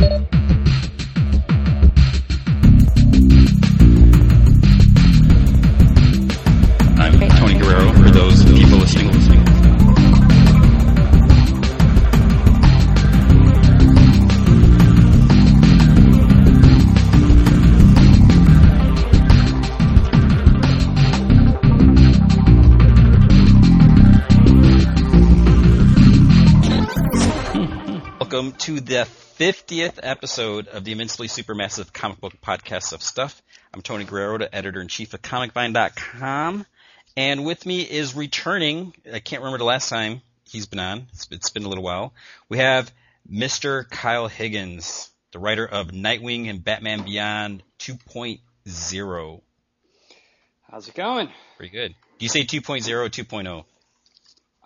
I'm 50th episode of the immensely supermassive comic book podcast of stuff. I'm Tony Guerrero, the editor in chief of ComicVine.com, and with me is returning. I can't remember the last time he's been on. It's, it's been a little while. We have Mr. Kyle Higgins, the writer of Nightwing and Batman Beyond 2.0. How's it going? Pretty good. Do you say 2.0 or 2.0?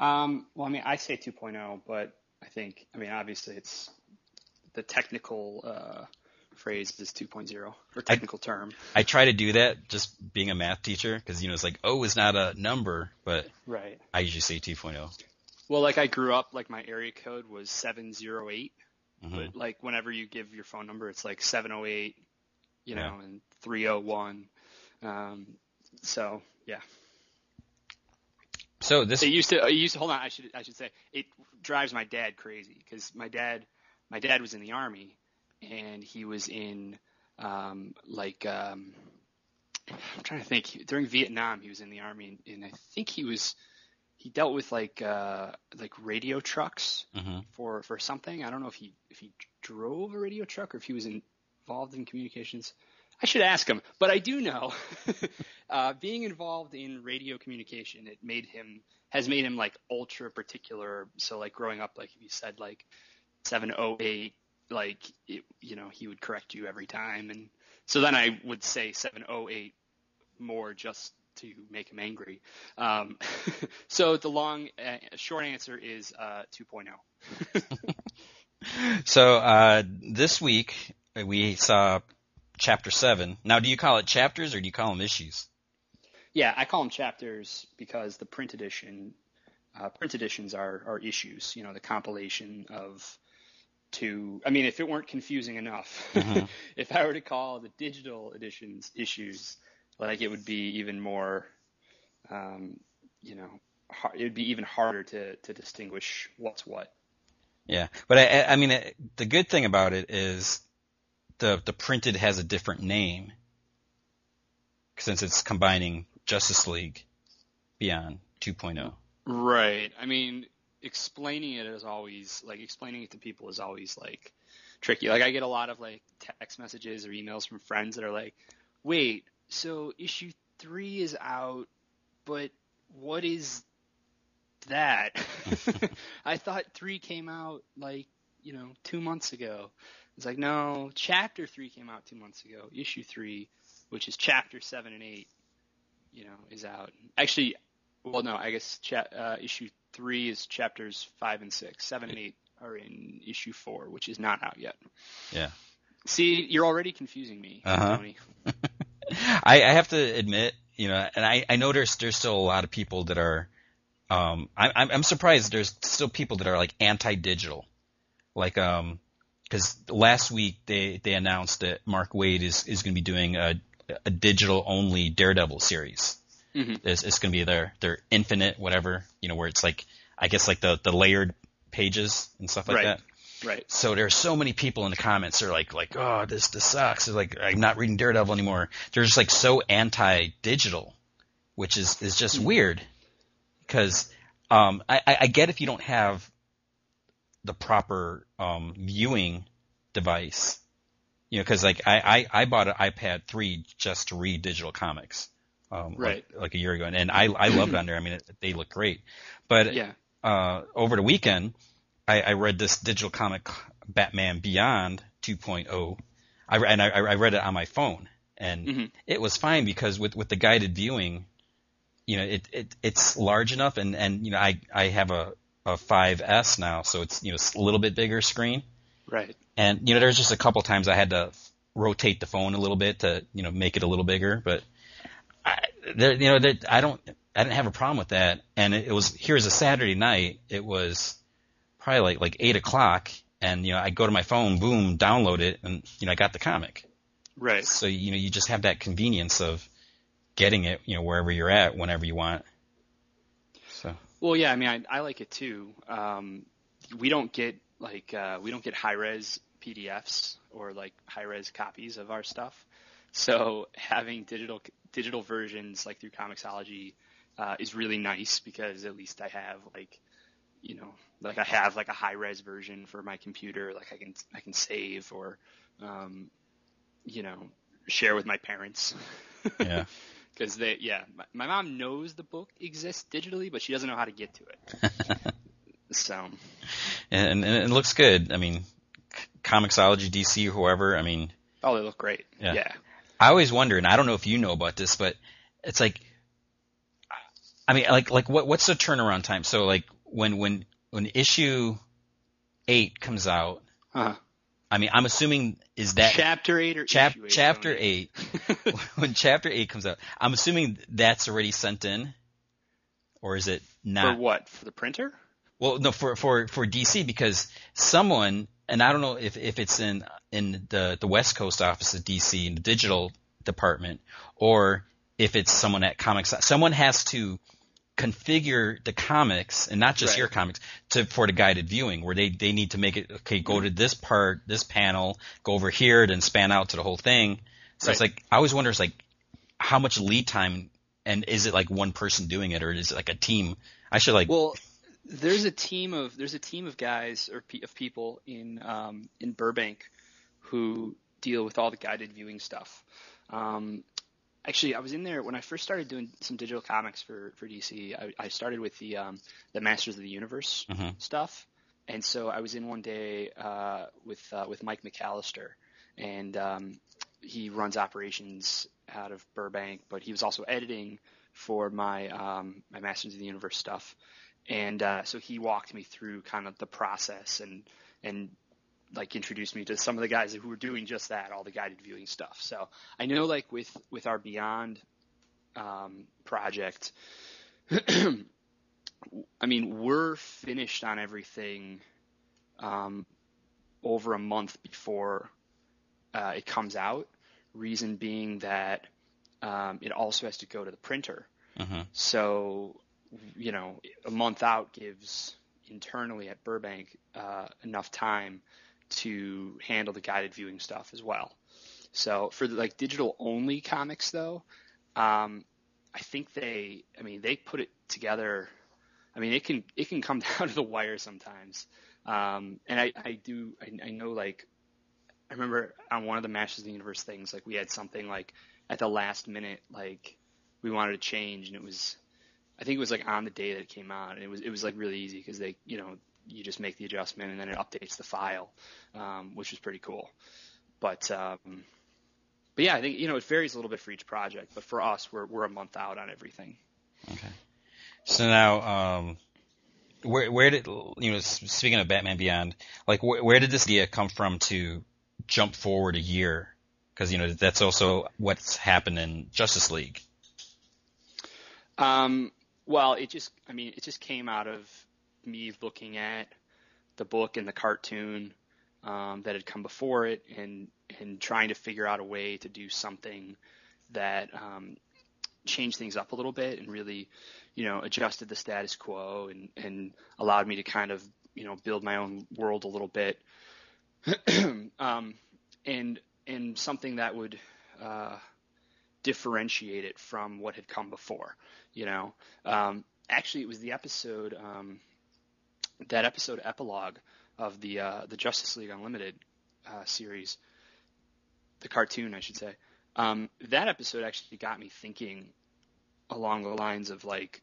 Um, well, I mean, I say 2.0, but I think, I mean, obviously it's the technical uh, phrase is 2.0 or technical term. I try to do that just being a math teacher because you know it's like oh is not a number, but Right. I usually say 2.0. Well, like I grew up, like my area code was 708, Mhm. but like whenever you give your phone number, it's like 708, you know, Yeah. and 301. Um, so yeah, So this it used to. It used to. Hold on, I should. I should say it drives my dad crazy because my dad, my dad was in the army, and he was in, um, like, um, I'm trying to think. During Vietnam, he was in the army, and, and I think he was, he dealt with like, uh, like radio trucks Mhm. for for something. I don't know if he if he drove a radio truck or if he was involved in communications. I should ask him, but I do know uh, being involved in radio communication, it made him has made him like ultra particular. So like growing up, like if you said like 708, like it, you know he would correct you every time, and so then I would say 708 more just to make him angry. Um, so the long, uh, short answer is uh, 2.0. so uh, this week we saw chapter seven. Now, do you call it chapters or do you call them issues? Yeah, I call them chapters because the print edition, uh, print editions are, are issues. You know, the compilation of two. I mean, if it weren't confusing enough, Mhm. if I were to call the digital editions issues, like it would be even more, um, you know, har- it would be even harder to to distinguish what's what. Yeah, but I, I- mean, it, the good thing about it is the the printed has a different name since it's combining Justice League Beyond oh. 2.0. Right. I mean, explaining it is always like explaining it to people is always like tricky. Like I get a lot of like text messages or emails from friends that are like, "Wait, so issue 3 is out, but what is that?" I thought 3 came out like, you know, 2 months ago. It's like, "No, chapter 3 came out 2 months ago. Issue 3, which is chapter 7 and 8, you know, is out." Actually, well, no, I guess cha- uh, issue three is chapters five and six. Seven and eight are in issue four, which is not out yet. Yeah. See, you're already confusing me, Uh-huh. Tony. I, I have to admit, you know, and I, I know there's there's still a lot of people that are, um, I, I'm I'm surprised there's still people that are like anti-digital, like um, because last week they they announced that Mark Waid is is going to be doing a a digital only Daredevil series. Mhm. It's, it's going to be their their infinite whatever, you know, where it's like I guess like the the layered pages and stuff like Right. that. Right. So there's so many people in the comments that are like, like, oh, this this sucks. It's like I'm not reading Daredevil anymore. They're just like so anti-digital, which is is just weird. Because um, I, I I get if you don't have the proper um, viewing device, you know, because like I, I I bought an iPad 3 just to read digital comics, um, Right. like, like a year ago, and, and I I love it on there. I mean, it, they look great, but Yeah. uh, over the weekend, I, I read this digital comic Batman Beyond 2.0. I, and I, I read it on my phone, and Mhm. it was fine because with, with the guided viewing, you know, it, it it's large enough, and, and you know, I, I have a, a 5S now, so it's you know a little bit bigger screen, Right. and you know, there's just a couple times I had to rotate the phone a little bit to you know make it a little bigger, but there, you know, that I don't, I didn't have a problem with that. And it, it was here's a Saturday night. It was probably like like eight o'clock, and you know I go to my phone, boom, download it, and you know I got the comic. Right. So you know you just have that convenience of getting it, you know, wherever you're at, whenever you want. So. Well, yeah, I mean, I, I like it too. Um, we don't get like uh, we don't get high res PDFs or like high res copies of our stuff. So having digital digital versions like through Comixology uh, is really nice because at least I have like you know like I have like a high res version for my computer like I can I can save or um, you know share with my parents. Yeah. Because they yeah my, my mom knows the book exists digitally but she doesn't know how to get to it. so. And, and it looks good. I mean, Comixology, DC, whoever. I mean. Oh, they look great. Yeah. yeah. I always wonder, and I don't know if you know about this, but it's like, I mean, like, like what, what's the turnaround time? So like when, when, when issue eight comes out, uh-huh. I mean, I'm assuming is that chapter eight or chap, eight, chapter eight, when chapter eight comes out, I'm assuming that's already sent in, or is it not? For what? For the printer? Well, no, for for for DC because someone, and I don't know if if it's in in the the West Coast office of DC in the digital department, or if it's someone at Comics, someone has to configure the comics and not just Right. your comics to for the guided viewing where they they need to make it okay go to this part this panel go over here then span out to the whole thing. So it's like i always wonder it's like how much lead time and is it like one person doing it or is it like a team? I should like Well, there's a team of there's a team of guys or pe- of people in um, in Burbank who deal with all the guided viewing stuff. Um, actually, I was in there when I first started doing some digital comics for for DC. I, I started with the um, the Masters of the Universe Mhm. stuff, and so I was in one day uh, with uh, with Mike McAllister, and um, he runs operations out of Burbank, but he was also editing for my um, my Masters of the Universe stuff, and uh, so he walked me through kind of the process and and like introduced me to some of the guys who were doing just that, all the guided viewing stuff. So I know like with with our Beyond um, project, I mean we're finished on everything um, over a month before uh, it comes out. Reason being that um, it also has to go to the printer. Mhm. So, you know, a month out gives internally at Burbank uh, enough time to handle the guided viewing stuff as well. So for the, like digital only comics though, um, I think they, I mean, they put it together. I mean, it can it can come down to the wire sometimes. Um, and I, I do I, I know like I remember on one of the Masters of the Universe things, like we had something like at the last minute, like we wanted to change, and it was, I think it was like on the day that it came out, and it was it was like really easy because they, you know, you just make the adjustment and then it updates the file, um, which is pretty cool. But um, but yeah, I think you know it varies a little bit for each project, but for us, we're we're a month out on everything. Okay. So now, um, where where did you know? Speaking of Batman Beyond, like wh- where did this idea come from to jump forward a year? Because you know that's also what's happened in Justice League. Um, well, it just, I mean, it just came out of me looking at the book and the cartoon um, that had come before it, and and trying to figure out a way to do something that um, changed things up a little bit and really, you know, adjusted the status quo and and allowed me to kind of, you know, build my own world a little bit, um, and and something that would. Uh, differentiate it from what had come before. You know, um, actually, it was the episode, um, that episode epilogue of the uh, the Justice League Unlimited uh, series, the cartoon, I should say. Um, that episode actually got me thinking along the lines of like,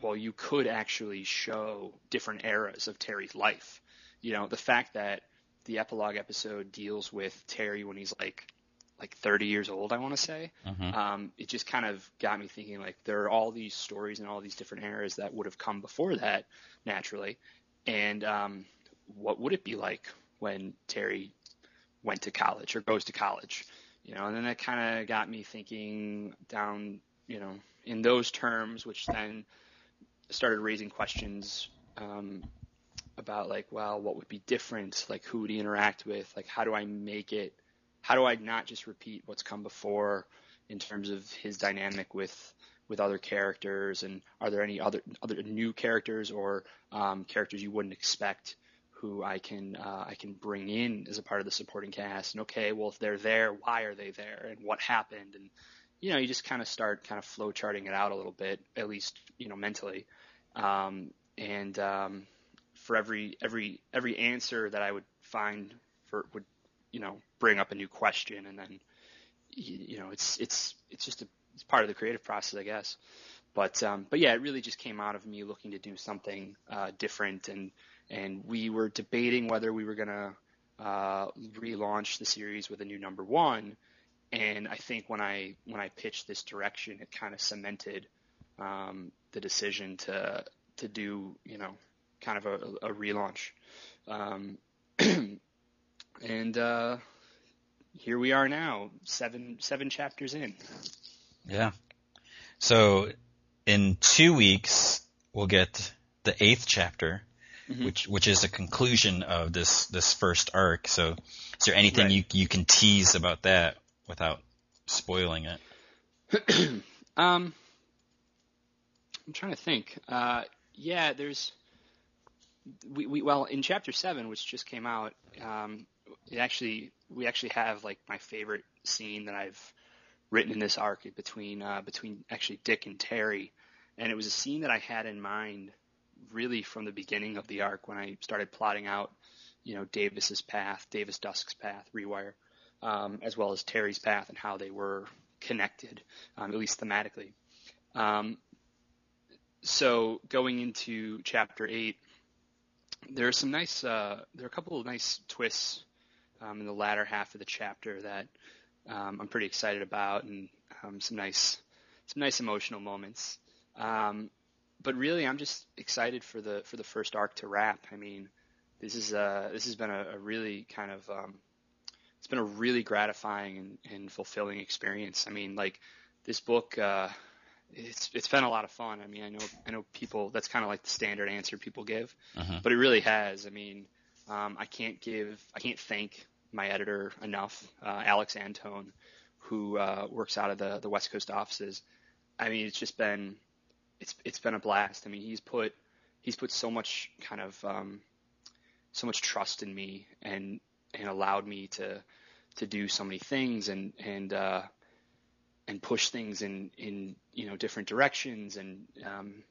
well, you could actually show different eras of Terry's life. You know, the fact that the epilogue episode deals with Terry when he's like like 30 years old, I want to say Mhm. um, it just kind of got me thinking like there are all these stories and all these different eras that would have come before that naturally and um, what would it be like when terry went to college or goes to college you know and then that kind of got me thinking down you know in those terms which then started raising questions um, about like, well, what would be different? Like, who would he interact with? Like, how do I make it? How do I not just repeat what's come before in terms of his dynamic with with other characters? And are there any other other new characters or um, characters you wouldn't expect who I can uh, I can bring in as a part of the supporting cast? And okay, well, if they're there, why are they there? And what happened? And you know, you just kind of start kind of flow charting it out a little bit, at least you know mentally. Um, and um, for every every every answer that I would find for would you know bring up a new question, and then you, you know it's it's it's just a it's part of the creative process, I guess. But um, but yeah, it really just came out of me looking to do something uh, different, and and we were debating whether we were gonna uh, relaunch the series with a new number one. And I think when I when I pitched this direction, it kind of cemented um, the decision to to do you know kind of a, a relaunch. Um, and uh, here we are now, seven seven chapters in. Yeah. So in two weeks we'll get the eighth chapter, mm-hmm. which which is a conclusion of this this first arc. So is there anything right. you you can tease about that without spoiling it? um, I'm trying to think. Uh, yeah, there's we, we well in chapter seven, which just came out. Um, it actually we actually have like my favorite scene that I've written in this arc between uh, between actually Dick and Terry, and it was a scene that I had in mind really from the beginning of the arc when I started plotting out, you know, Davis's path, Davis Dusk's path, Rewire, um, as well as Terry's path and how they were connected, um, at least thematically. Um, so going into chapter eight, there are some nice, uh, there are a couple of nice twists um, in the latter half of the chapter that um, I'm pretty excited about, and um, some nice, some nice emotional moments. Um, but really, I'm just excited for the for the first arc to wrap. I mean, this is uh, this has been a, a really kind of um, it's been a really gratifying and, and fulfilling experience. I mean, like this book. Uh, it's it's been a lot of fun. I mean, I know I know people. That's kind of like the standard answer people give, uh-huh. but it really has. I mean, um, I can't give I can't thank my editor enough, uh, Alex Antone, who uh, works out of the the West Coast offices. I mean, it's just been it's it's been a blast. I mean, he's put he's put so much kind of um, so much trust in me and and allowed me to to do so many things and and uh, and push things in in you know different directions and um,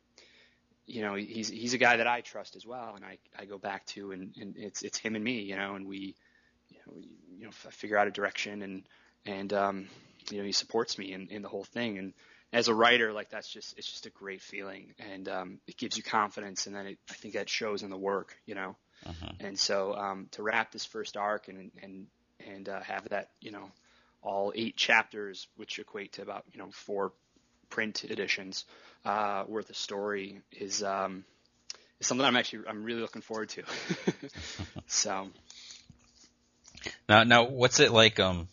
you know he's he's a guy that I trust as well and I, I go back to and, and it's it's him and me you know and we you know, know figure out a direction and and um, you know he supports me in, in the whole thing and as a writer like that's just it's just a great feeling and um, it gives you confidence and then it, I think that shows in the work you know uh-huh. and so um, to wrap this first arc and and and uh, have that you know all eight chapters, which equate to about you know four print editions uh, worth of story, is um, is something I'm actually I'm really looking forward to. so now now what's it like? Um,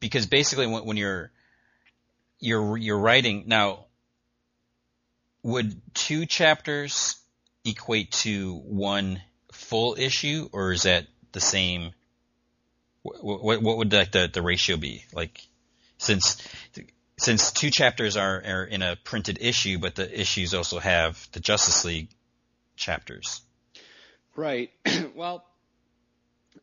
because basically when, when you're you're you're writing now, would two chapters equate to one full issue, or is that the same what, what would like the, the ratio be? Like, since since two chapters are, are in a printed issue, but the issues also have the Justice League chapters. Right. well,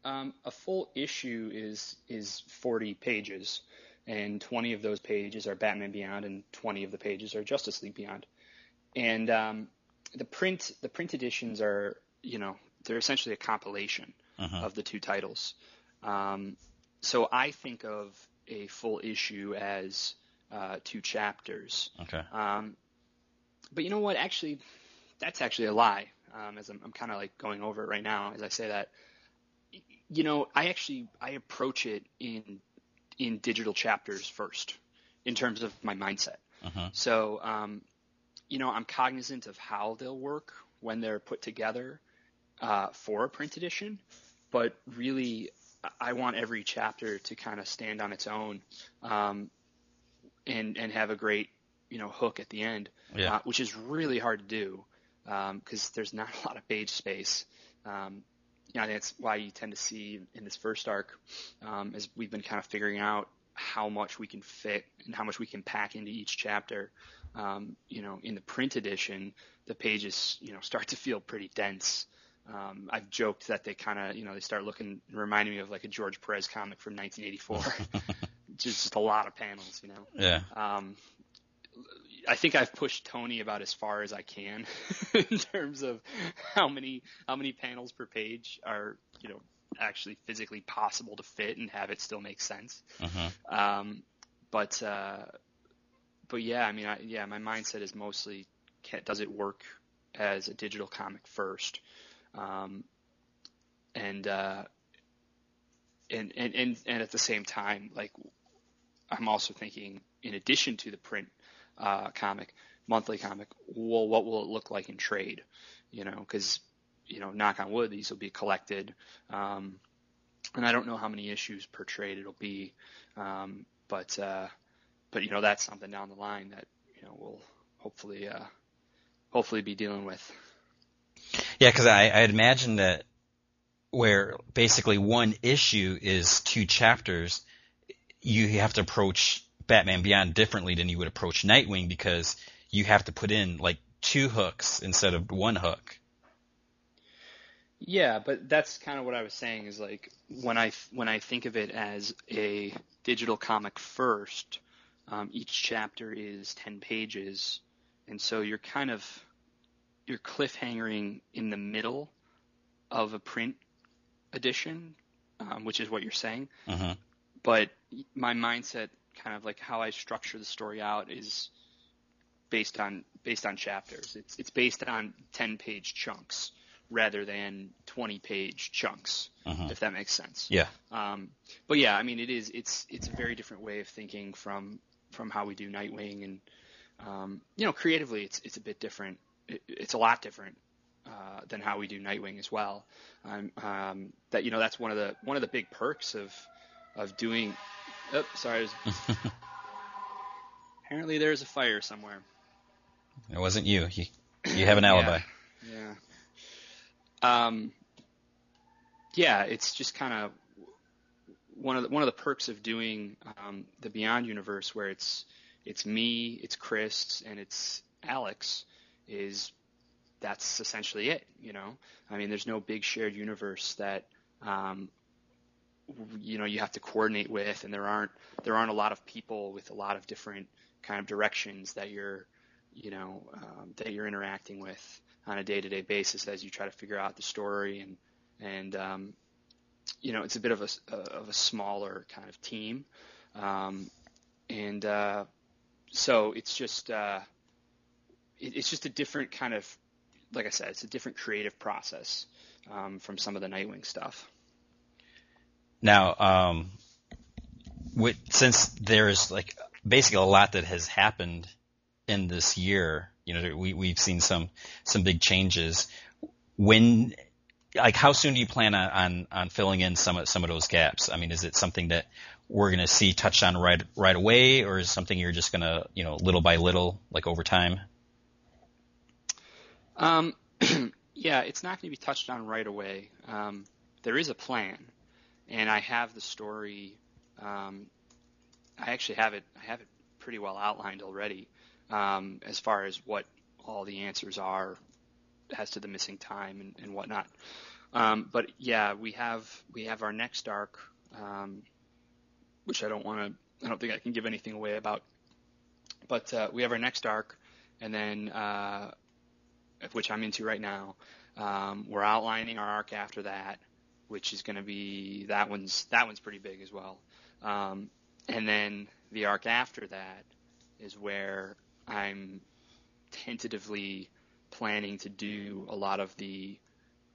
um, a full issue is is 40 pages, and 20 of those pages are Batman Beyond, and 20 of the pages are Justice League Beyond. And um, the print the print editions are you know they're essentially a compilation uh-huh. of the two titles. Um, so I think of a full issue as uh, two chapters. Okay. Um, but you know what? Actually, that's actually a lie. Um, as I'm, I'm kind of like going over it right now as I say that. You know, I actually I approach it in in digital chapters first in terms of my mindset. Uh-huh. So, um, you know, I'm cognizant of how they'll work when they're put together uh, for a print edition, but really I want every chapter to kind of stand on its own, um, and and have a great you know hook at the end, yeah. uh, which is really hard to do. because um, there's not a lot of page space. Um, you know, I think that's why you tend to see in this first arc, um, as we've been kind of figuring out how much we can fit and how much we can pack into each chapter. Um, you know, in the print edition, the pages, you know, start to feel pretty dense. Um, I've joked that they kind of, you know, they start looking, reminding me of like a George Perez comic from 1984. just a lot of panels, you know. Yeah. Um, I think I've pushed Thony about as far as I can in terms of how many how many panels per page are you know actually physically possible to fit and have it still make sense. Uh-huh. Um, but uh, but yeah, I mean, I, yeah, my mindset is mostly can, does it work as a digital comic first, um, and, uh, and and and and at the same time, like I'm also thinking, in addition to the print uh, comic, monthly comic, well, what will it look like in trade? You know, because you know, knock on wood, these will be collected. Um, and I don't know how many issues per trade it'll be, um, but uh, but you know that's something down the line that you know we'll hopefully uh, hopefully be dealing with. Yeah, because I I'd imagine that where basically one issue is two chapters, you have to approach Batman Beyond differently than you would approach Nightwing because you have to put in like two hooks instead of one hook. Yeah, but that's kind of what I was saying is like when I when I think of it as a digital comic first, um, each chapter is ten pages, and so you're kind of you're cliffhangering in the middle of a print edition, um, which is what you're saying. Uh-huh. But my mindset, kind of like how I structure the story out, is based on based on chapters. It's it's based on ten page chunks rather than 20 page chunks, uh-huh. if that makes sense. Yeah. Um, but yeah, I mean, it is, it's, it's a very different way of thinking from, from how we do Nightwing and, um, you know, creatively it's, it's a bit different. It, it's a lot different, uh, than how we do Nightwing as well. Um, um, that, you know, that's one of the, one of the big perks of, of doing, oh, sorry. apparently there's a fire somewhere. It wasn't you. You, you have an alibi. yeah. yeah. Um, yeah, it's just kind of one of the, one of the perks of doing um, the Beyond universe, where it's it's me, it's Chris, and it's Alex, is that's essentially it. You know, I mean, there's no big shared universe that um, you know you have to coordinate with, and there aren't there aren't a lot of people with a lot of different kind of directions that you're you know um, that you're interacting with on a day-to-day basis as you try to figure out the story and and um, you know it's a bit of a of a smaller kind of team um, and uh, so it's just uh, it, it's just a different kind of like I said it's a different creative process um, from some of the Nightwing stuff. Now, um, with, since there's like basically a lot that has happened in this year, you know, we, we've seen some, some big changes. When, like, how soon do you plan on, on, on filling in some of, some of those gaps? I mean, is it something that we're going to see touched on right, right away, or is something you're just going to, you know, little by little, like over time? Um, yeah, it's not going to be touched on right away. Um, there is a plan, and I have the story. Um, I actually have it. I have it pretty well outlined already um, as far as what all the answers are as to the missing time and, and whatnot. Um, but yeah, we have we have our next arc, um, which I don't want to. I don't think I can give anything away about. But uh, we have our next arc, and then uh, which I'm into right now. Um, we're outlining our arc after that, which is going to be that one's that one's pretty big as well. Um, and then the arc after that is where I'm tentatively planning to do a lot of the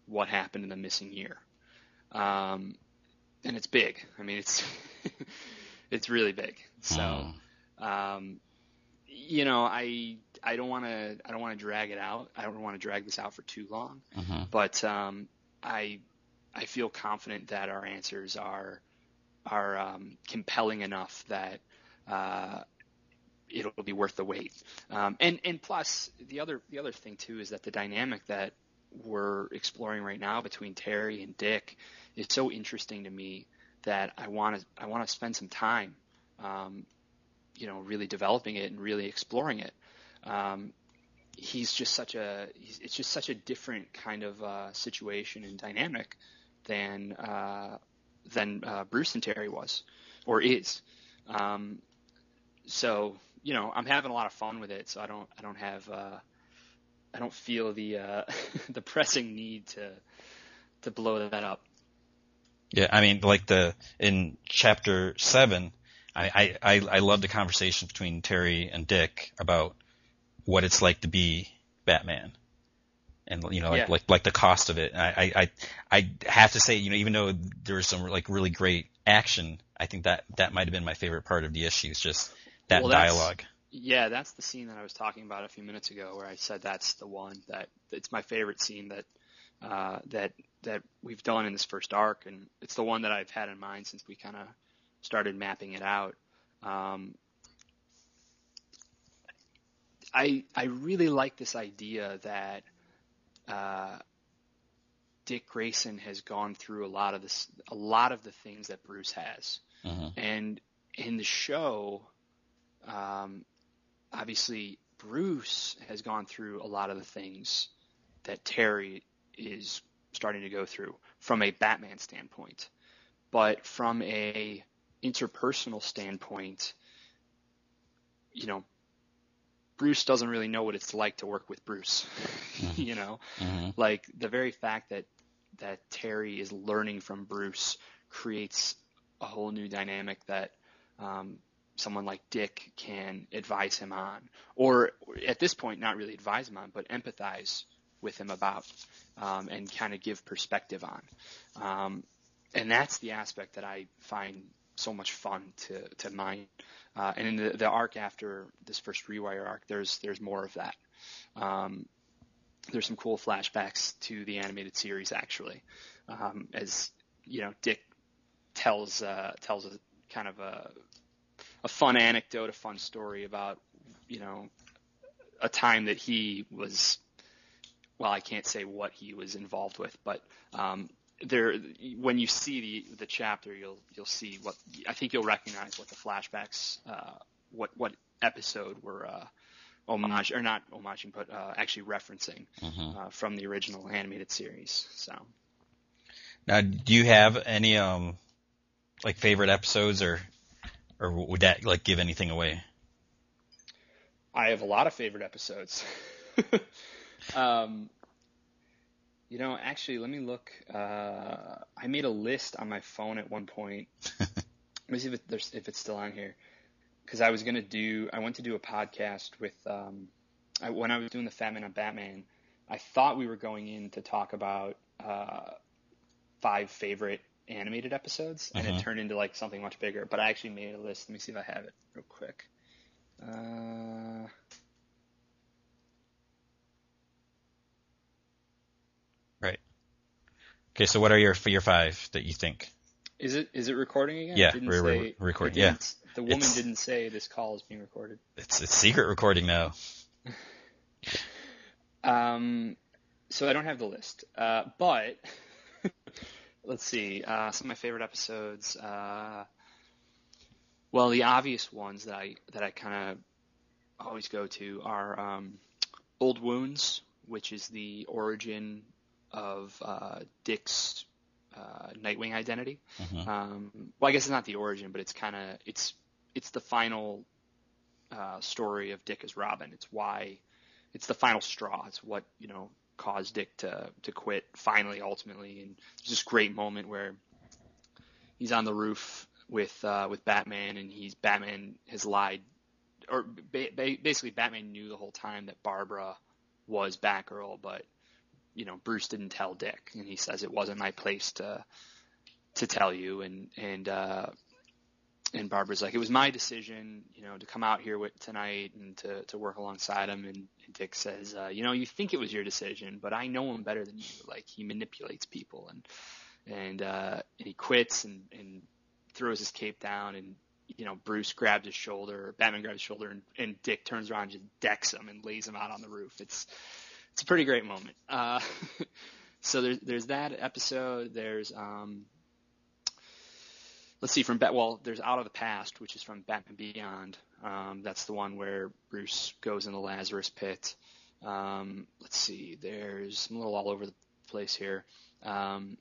what happened in the missing year. Um, and it's big. I mean, it's it's really big. So, hmm. um, you know, I I don't want to I don't want to drag it out. I don't want to drag this out for too long. Uh-huh. But um, I I feel confident that our answers are are um, compelling enough that uh, it'll be worth the wait. Um, and and plus the other the other thing too is that the dynamic that we're exploring right now between Terry and Dick is so interesting to me that I want to I want to spend some time, um, you know, really developing it and really exploring it. Um, he's just such a it's just such a different kind of uh, situation and dynamic than uh, than uh, Bruce and Terry was or is. Um, so you know, I'm having a lot of fun with it. So I don't I don't have uh, I don't feel the uh, the pressing need to to blow that up. Yeah, I mean, like the in chapter seven, I I I love the conversation between Terry and Dick about what it's like to be Batman, and you know, like Yeah. like like the cost of it. I I I have to say, you know, even though there was some like really great action, I think that that might have been my favorite part of the issue. Is just that Well, dialogue. Yeah, that's the scene that I was talking about a few minutes ago, where I said that's the one that it's my favorite scene that uh, that that we've done in this first arc, and it's the one that I've had in mind since we kind of started mapping it out. Um, I I really like this idea that uh, Dick Grayson has gone through a lot of this, a lot of the things that Bruce has, Mhm. and in the show, um, obviously Bruce has gone through a lot of the things that Terry is starting to go through from a Batman standpoint, but from a interpersonal standpoint, you know, Bruce doesn't really know what it's like to work with Bruce. you know, Mhm. like the very fact that that Terry is learning from Bruce creates a whole new dynamic that um, someone like Dick can advise him on, or at this point, not really advise him on, but empathize with him about, um, and kind of give perspective on. Um, and that's the aspect that I find so much fun to to mine. Uh, and in the, the arc after this first rewire arc, there's there's more of that. Um, there's some cool flashbacks to the animated series actually, um, as you know, Dick tells uh, tells a kind of a a fun anecdote, a fun story about you know a time that he was well, I can't say what he was involved with, but um, there when you see the the chapter, you'll you'll see what I think you'll recognize what the flashbacks, uh, what what episode were uh, homage or not homaging, but uh, actually referencing Mhm. uh, from the original animated series. So Now, do you have any um like favorite episodes, or or would that like give anything away? I have a lot of favorite episodes. um, you know, actually, let me look. Uh, I made a list on my phone at one point. let me see if, it, there's, if it's still on here. Because I was gonna do, I went to do a podcast with, um, I, when I was doing the Fatman on Batman, I thought we were going in to talk about uh, five favorite animated episodes, and Mhm. it turned into like something much bigger. But I actually made a list. Let me see if I have it real quick. Uh, Okay, so what are your your five that you think? Is it is it recording again? Yeah, didn't we're- we're recording, yeah. The woman It's- didn't say this call is being recorded. It's it's secret recording now. Um, so I don't have the list, uh, but let's see. Uh, some of my favorite episodes. Uh, well, the obvious ones that I that I kind of always go to are um, Old Wounds, which is the origin of uh, Dick's uh, Nightwing identity. Mhm. Um, well, I guess it's not the origin, but it's kind of it's it's the final uh, story of Dick as Robin. It's why it's the final straw. It's what you know caused Dick to to quit finally, ultimately. And there's this great moment where he's on the roof with uh, with Batman, and he's Batman has lied, or ba- ba- basically Batman knew the whole time that Barbara was Batgirl, but you know Bruce didn't tell Dick, and he says it wasn't my place to to tell you, and and uh, and Barbara's like, it was my decision, you know, to come out here with tonight and to to work alongside him, and, and Dick says, uh, you know, you think it was your decision, but I know him better than you. Like he manipulates people, and and uh, and he quits and and throws his cape down, and you know, Bruce grabs his shoulder, Batman grabs his shoulder, and, and Dick turns around and just decks him and lays him out on the roof. It's it's a pretty great moment. Uh, so there's there's that episode. There's um, let's see from Bat. Well, there's Out of the Past, which is from Batman Beyond. Um, that's the one where Bruce goes in the Lazarus pit. Um, let's see. There's I'm a little all over the place here. Um,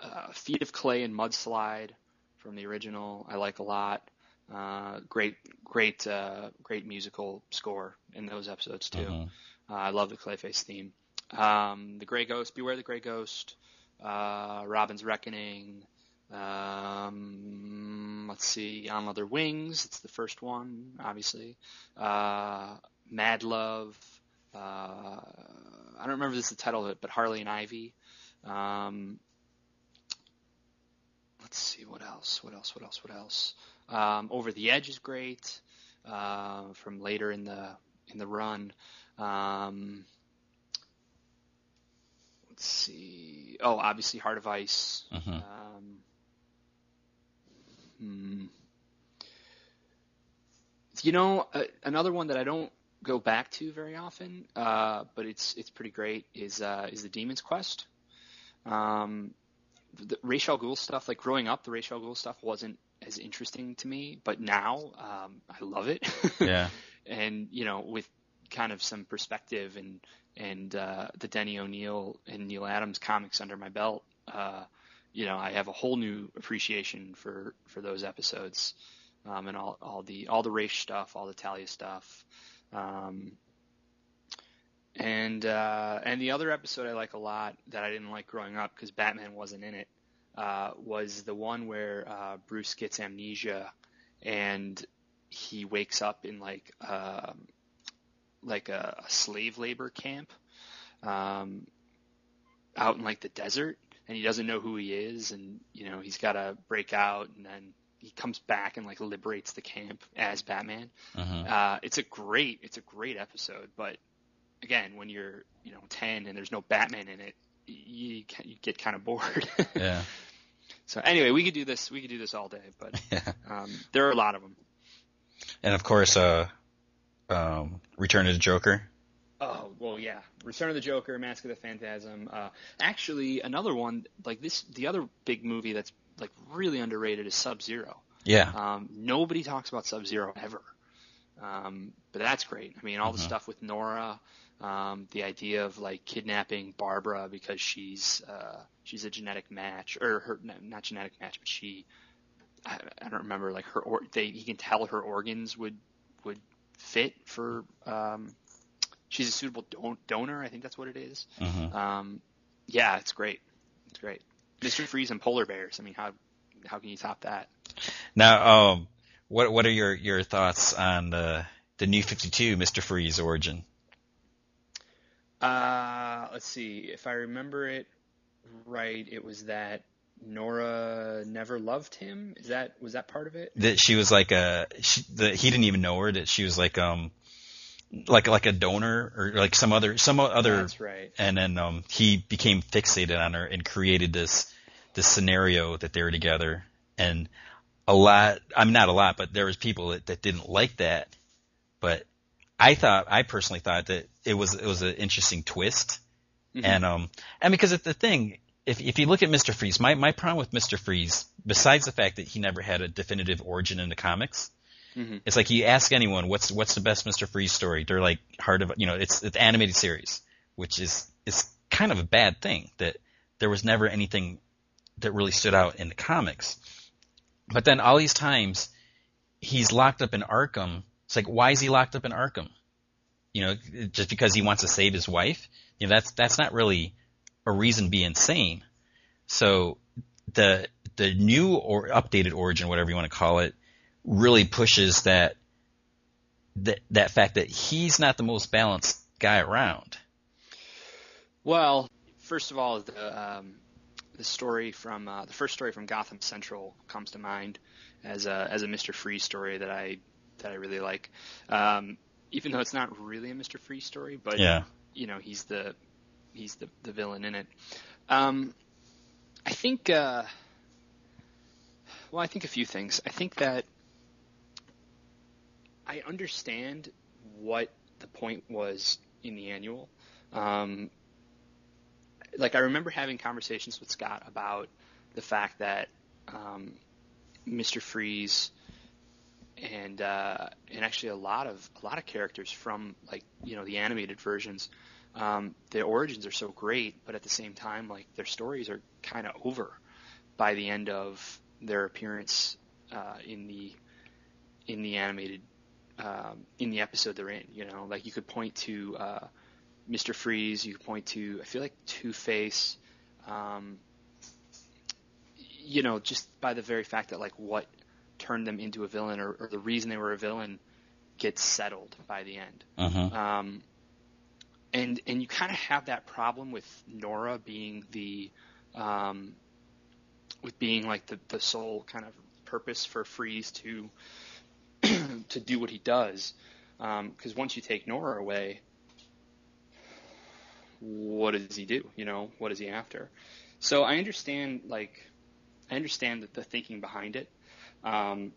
uh, Feet of Clay and Mudslide from the original. I like a lot. Uh, great, great, uh, great musical score in those episodes too. Mm-hmm. Uh, I love the Clayface theme. Um, the Gray Ghost, Beware the Gray Ghost, uh, Robin's Reckoning. Um, let's see, On Leather Wings. It's the first one, obviously. Uh, Mad Love. Uh, I don't remember this the title of it, but Harley and Ivy. Um, let's see what else. What else? What else? What else? Um, Over the Edge is great uh, from later in the in the run. Um, let's see. Oh, obviously Heart of Ice. Mhm. Um, hmm. You know, uh, another one that I don't go back to very often, uh, but it's it's pretty great is uh, is the Demon's Quest. Um, the Ra's al Ghul stuff, like growing up, the Ra's al Ghul stuff wasn't as interesting to me, but now um, I love it. Yeah. and you know, with kind of some perspective and and uh, the Denny O'Neil and Neal Adams comics under my belt, uh, you know, I have a whole new appreciation for for those episodes um, and all all the all the Ra's stuff, all the Talia stuff. Um, and uh, and the other episode I like a lot that I didn't like growing up because Batman wasn't in it uh, was the one where uh, Bruce gets amnesia and he wakes up in like um, like a, a slave labor camp um, out in like the desert and he doesn't know who he is and you know he's got to break out and then he comes back and like liberates the camp as Batman. Mhm. Uh, it's a great it's a great episode, but again, when you're you know 10 and there's no Batman in it, you, you get kind of bored. Yeah. so anyway, we could do this we could do this all day, but Yeah. um, there are a lot of them. And of course, uh, um, Return of the Joker. Oh well, yeah. Return of the Joker, Mask of the Phantasm. Uh, actually, another one like this. The other big movie that's like really underrated is Sub Zero. Yeah. Um, nobody talks about Sub Zero ever, um, but that's great. I mean, all the Mhm. stuff with Nora, um, the idea of like kidnapping Barbara because she's uh, she's a genetic match, or her not genetic match, but she. I, I don't remember like her. Or, they he can tell her organs would would fit for. Um, she's a suitable don- donor. I think that's what it is. hmm Um, yeah, it's great. It's great. Mr. Freeze and polar bears. I mean, how how can you top that? Now, um, what what are your your thoughts on the the new Fifty Two Mister Freeze origin? Uh, let's see. If I remember it right, it was that Nora never loved him. Is that was that part of it? That she was like a she, the, he didn't even know her. That she was like um like like a donor or like some other some other That's right. and then um he became fixated on her and created this this scenario that they were together and a lot I'm not a lot but there was people that, that didn't like that but I thought I personally thought that it was it was an interesting twist Mhm. and um and because it's the thing if if you look at Mr. Freeze my my problem with Mr. Freeze besides the fact that he never had a definitive origin in the comics Mhm. it's like you ask anyone what's what's the best Mr. Freeze story. They're like hard of you know it's it's animated series, which is is kind of a bad thing that there was never anything that really stood out in the comics. But then all these times he's locked up in Arkham. It's like why is he locked up in Arkham? You know, just because he wants to save his wife? You know, that's that's not really a reason be insane. So the the new or updated origin, whatever you want to call it, really pushes that that that fact that he's not the most balanced guy around. Well, first of all, the um, the story from uh, the first story from Gotham Central comes to mind as a as a Mr. Freeze story that I that I really like. Um, even though it's not really a Mr. Freeze story, but Yeah. you know he's the he's the the villain in it. Um, I think uh, Well, I think a few things. I think that I understand what the point was in the annual. Um, like I remember having conversations with Scott about the fact that um, Mr. Freeze and uh, and actually a lot of a lot of characters from like you know the animated versions, um, their origins are so great, but at the same time like their stories are kind of over by the end of their appearance uh, in the in the animated um, in the episode they're in. You know, like you could point to uh, Mr. Freeze, you could point to I feel like Two Face. Um, you know, just by the very fact that like what turned them into a villain or, or the reason they were a villain gets settled by the end. Uh-huh. Um, and and you kind of have that problem with Nora being the um, with being like the, the sole kind of purpose for Freeze to to do what he does. Because um, once you take Nora away, what does he do? You know, what is he after? So I understand, like, I understand the, the thinking behind it. Um,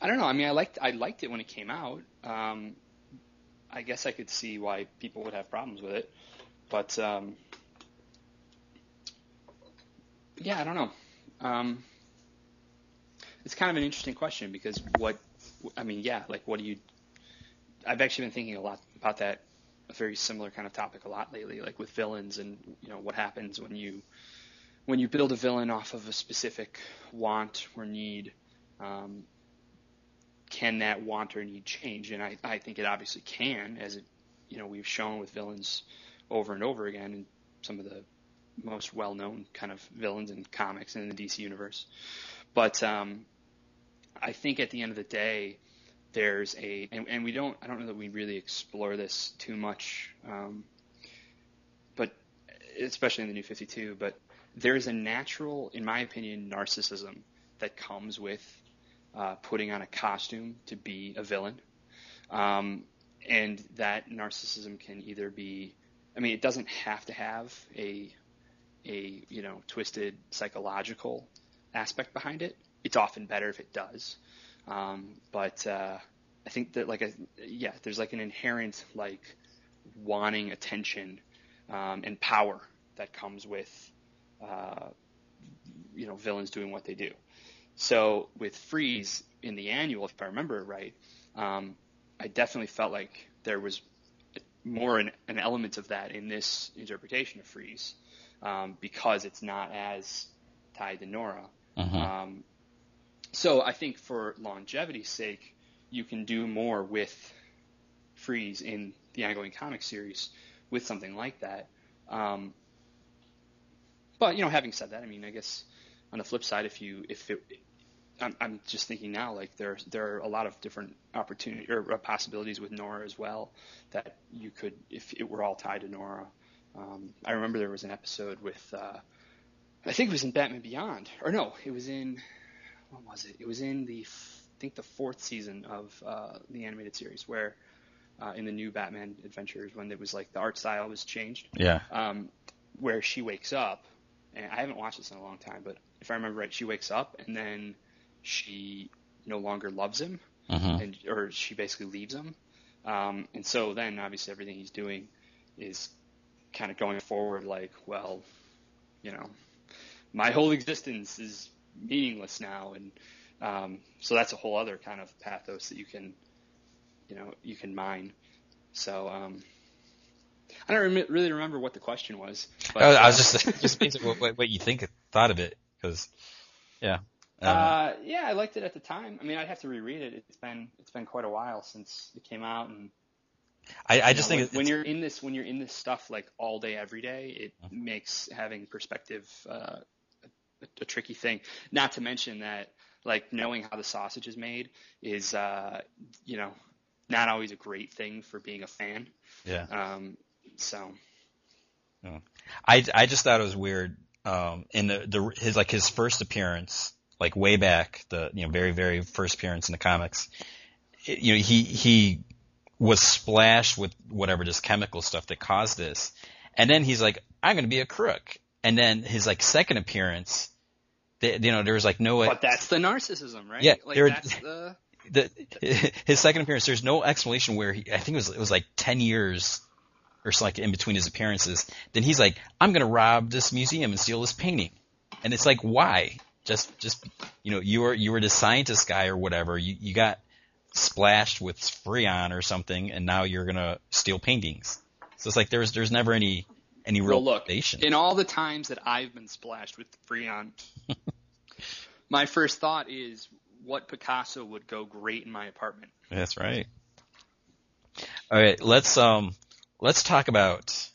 I don't know. I mean, I liked I liked it when it came out. Um, I guess I could see why people would have problems with it, but um, yeah, I don't know. Um, it's kind of an interesting question because what I mean, yeah, like what do you? I've actually been thinking a lot about that, a very similar kind of topic a lot lately, like with villains and you know what happens when you when you build a villain off of a specific want or need. Um, can that want or need change? And I, I think it obviously can, as it, you know, we've shown with villains over and over again, and some of the most well-known kind of villains in comics and in the DC universe. But um, I think at the end of the day, there's a, and, and, we don't, I don't know that we really explore this too much, um, but especially in the New 52, but there's a natural, in my opinion, narcissism that comes with uh, putting on a costume to be a villain. Um, and that narcissism can either be, I mean, it doesn't have to have a, a you know, twisted psychological aspect behind it. It's often better if it does. Um, but uh, I think that, like, a, yeah, there's like an inherent like wanting attention um, and power that comes with, uh, you know, villains doing what they do. So with Freeze in the annual, if I remember right, um, I definitely felt like there was more an, an, element of that in this interpretation of Freeze um, because it's not as tied to Nora. Uh-huh. Um, so I think for longevity's sake, you can do more with Freeze in the ongoing comic series with something like that. Um, but you know, having said that, I mean, I guess on the flip side, if you if it, I'm, I'm just thinking now, like there there are a lot of different opportunity or possibilities with Nora as well that you could if it were all tied to Nora. Um, I remember there was an episode with uh, I think it was in Batman Beyond, or no, it was in what was it? It was in the I think the fourth season of uh, the animated series where uh, in the new Batman Adventures when it was like the art style was changed. Yeah. Um, where she wakes up, and I haven't watched this in a long time, but if I remember right, she wakes up and then she no longer loves him, uh-huh. and or she basically leaves him. Um, and so then obviously everything he's doing is kind of going forward like, well, you know, my whole existence is meaningless now, and um, so that's a whole other kind of pathos that you can, you know, you can mine. So um, I don't rem- really remember what the question was. But, I was just just basically what, what you think thought of it because, yeah. Um, uh, yeah, I liked it at the time. I mean, I'd have to reread it. It's been it's been quite a while since it came out, and I, I just know, think when, when, you're in this when you're in this stuff like all day every day, it mm-hmm. makes having perspective uh, a, a, tricky thing. Not to mention that like knowing how the sausage is made is uh, you know not always a great thing for being a fan. Yeah. Um, so. Yeah. I I just thought it was weird. Um, in the, the his like his first appearance like way back, the you know very very first appearance in the comics, it, you know he he was splashed with whatever this chemical stuff that caused this, and then he's like, I'm going to be a crook, and then his like second appearance, they, you know, there was like no. But that's the narcissism, right? Yeah, like there- that's the the his second appearance. There's no explanation where he. I think it was it was like ten years or so like in between his appearances. Then he's like, I'm gonna rob this museum and steal this painting, and it's like, why? Just just you know, you were you were the scientist guy or whatever. You you got splashed with Freon or something, and now you're gonna steal paintings. So it's like there's there's never any any real well, look, in all the times that I've been splashed with Freon, my first thought is what Picasso would go great in my apartment. That's right. All right, let's um let's talk about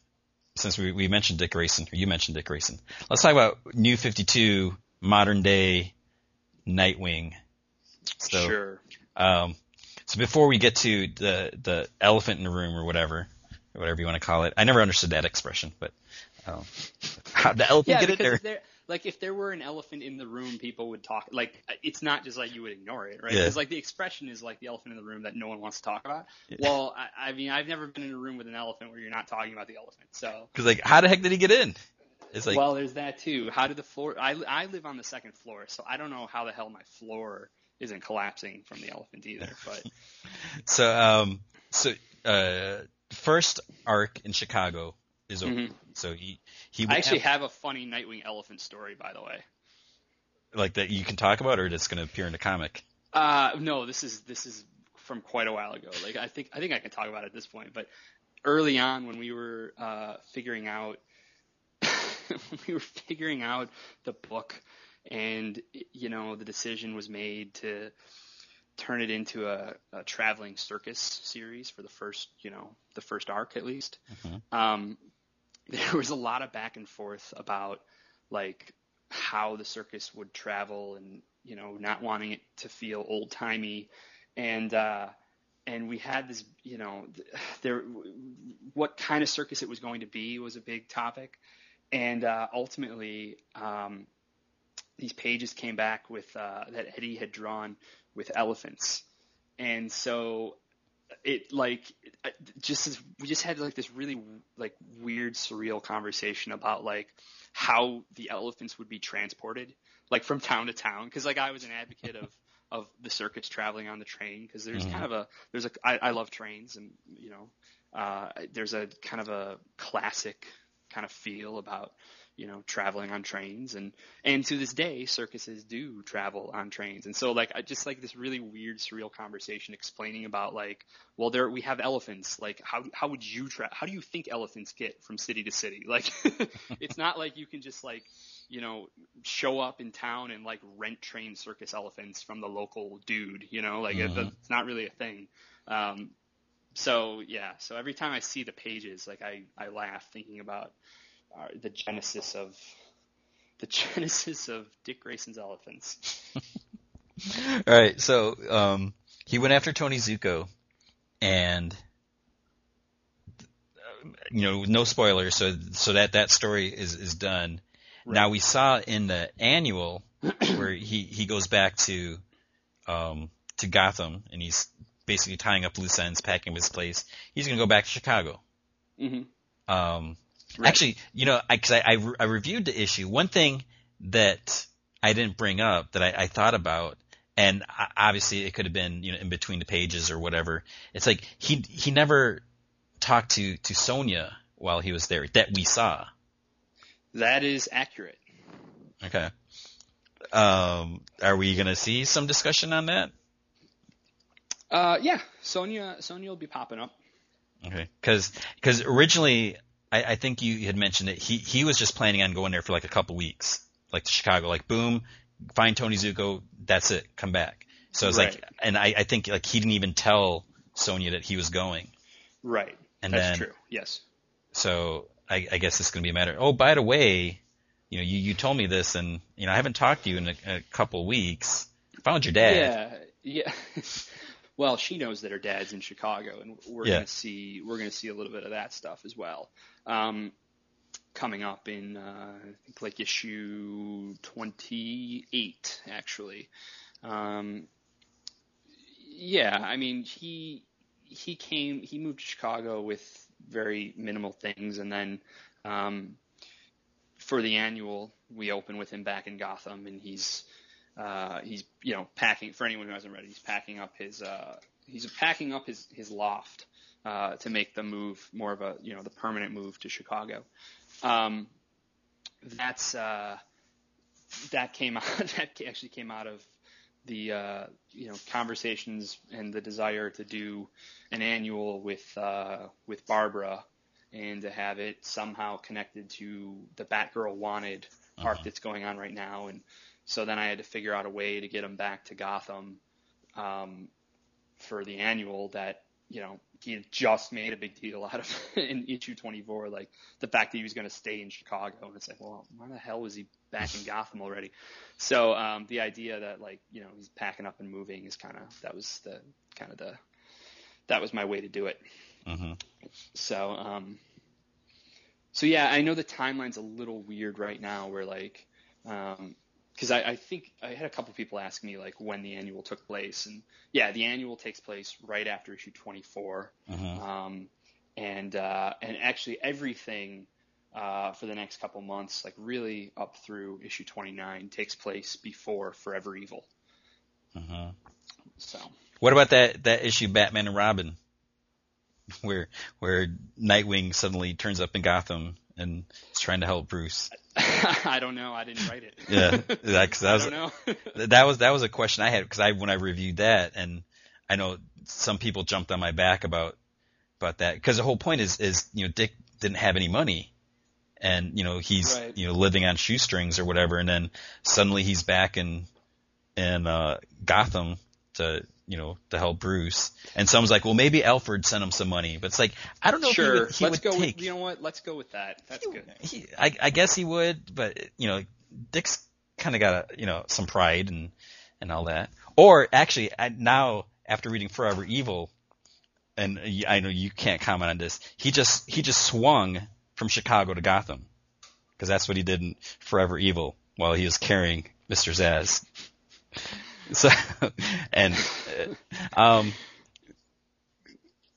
since we, we mentioned Dick Grayson, or you mentioned Dick Grayson. Let's talk about New Fifty Two, modern day Nightwing. So sure. um so before we get to the the elephant in the room or whatever, or whatever you want to call it, I never understood that expression, but um, how the elephant Yeah, get it because there? if there, like if there were an elephant in the room, people would talk. Like it's not just like you would ignore it, right? Yeah. Because like the expression is like the elephant in the room that no one wants to talk about. Well, I, I mean, I've never been in a room with an elephant where you're not talking about the elephant. So, Because like, how the heck did he get in? It's like well, there's that too. How did the floor? I I live on the second floor, so I don't know how the hell my floor isn't collapsing from the elephant either. But So, um, so, uh, first arc in Chicago is over. Mhm. So he, he I actually af- have a funny Nightwing elephant story, by the way. like that you can talk about, or it's going to appear in the comic. Uh, no, this is this is from quite a while ago. Like I think I think I can talk about it at this point. But early on, when we were uh, figuring out we were figuring out the book, and you know the decision was made to turn it into a, a traveling circus series for the first you know the first arc at least. Um, there was a lot of back and forth about like how the circus would travel and you know not wanting it to feel old timey and uh and we had this you know there what kind of circus it was going to be was a big topic and uh ultimately um these pages came back with uh that Eddie had drawn with elephants and so it like it- just as, we just had like this really like weird surreal conversation about like how the elephants would be transported like from town to town because like I was an advocate of of the circus traveling on the train because there's Mhm. kind of a there's a I, I love trains and you know uh there's a kind of a classic kind of feel about you know traveling on trains. And and to this day circuses do travel on trains. And so like I just like this really weird surreal conversation explaining about like well there we have elephants. Like how how would you tra- how do you think elephants get from city to city? Like it's not like you can just like you know show up in town and like rent train circus elephants from the local dude you know? Like Mhm. it's not really a thing. Um so yeah. So every time i see the pages like i i laugh thinking about uh, the genesis of the genesis of dick grayson's elephants. All right, so um, he went after Tony Zucco, and you know, no spoilers, so so that that story is is done. Now we saw in the annual where he he goes back to um to Gotham and he's basically tying up loose ends, packing up his place. He's gonna go back to Chicago. hmm Um, Right. Actually, you know, I, cause I, I, re- I reviewed the issue. One thing that I didn't bring up that I, I thought about, and obviously it could have been, you know, in between the pages or whatever. It's like he he never talked to to Sonia while he was there that we saw. that is accurate Okay. Um, are we gonna see some discussion on that? Uh yeah sonia sonia will be popping up Okay. Because because originally I, I think you had mentioned that he he was just planning on going there for like a couple weeks, like to Chicago, like boom, find Tony Zucco, that's it, come back. So it's like, and I, I think like he didn't even tell Sonia that he was going, right and that's then true yes so I, I guess it's going to be a matter. Oh, by the way, you know, you you told me this, and you know I haven't talked to you in a, a couple weeks. Found your dad. Yeah, yeah. well, she knows that her dad's in Chicago, and we're Yeah. gonna see we're gonna see a little bit of that stuff as well. Um, coming up in uh, I think like issue twenty eight, actually. Um, yeah, I mean he he came he moved to Chicago with very minimal things, and then um, for the annual, we open with him back in Gotham, and he's uh, he's you know packing. For anyone who hasn't read it, he's packing up his uh, he's packing up his his loft uh, to make the move more of a you know the permanent move to Chicago. Um, that's uh, that came out that actually came out of the uh, you know conversations and the desire to do an annual with uh, with Barbara and to have it somehow connected to the Batgirl Wanted uh-huh. arc that's going on right now. And so then I had to figure out a way to get him back to Gotham um, for the annual that you know he had just made a big deal out of in issue 24, like the fact that he was going to stay in Chicago. And it's like, well, why the hell was he back in Gotham already? So um, the idea that like you know he's packing up and moving is kind of that was the kind of the that was my way to do it. Mm-hmm. So, um, so yeah, I know the timeline's a little weird right now. Where like, um, because I, I think I had a couple people ask me like when the annual took place, and yeah, the annual takes place right after issue 24, mm-hmm. um, and uh, and actually everything uh, for the next couple months, like really up through issue 29, takes place before Forever Evil. Mm-hmm. So, what about that that issue, Batman and Robin? where where Nightwing suddenly turns up in Gotham and is trying to help Bruce. I don't know. I didn't write it. yeah, that, cause that was, I don't know. that was that was a question I had because I when I reviewed that and I know some people jumped on my back about about that because the whole point is is you know Dick didn't have any money and you know he's right. you know living on shoestrings or whatever and then suddenly he's back in in uh Gotham to you know, to help Bruce. And someone's like, well, maybe Alfred sent him some money, but it's like, I don't know sure. if he would, he Let's go take. With, you know what? Let's go with that. That's he, good. He, I, I guess he would, but you know, Dick's kind of got a, you know, some pride and and all that. Or actually, I, now after reading Forever Evil, and I know you can't comment on this, he just he just swung from Chicago to Gotham because that's what he did in Forever Evil while he was carrying Mr. Zsasz. So, and, uh, um,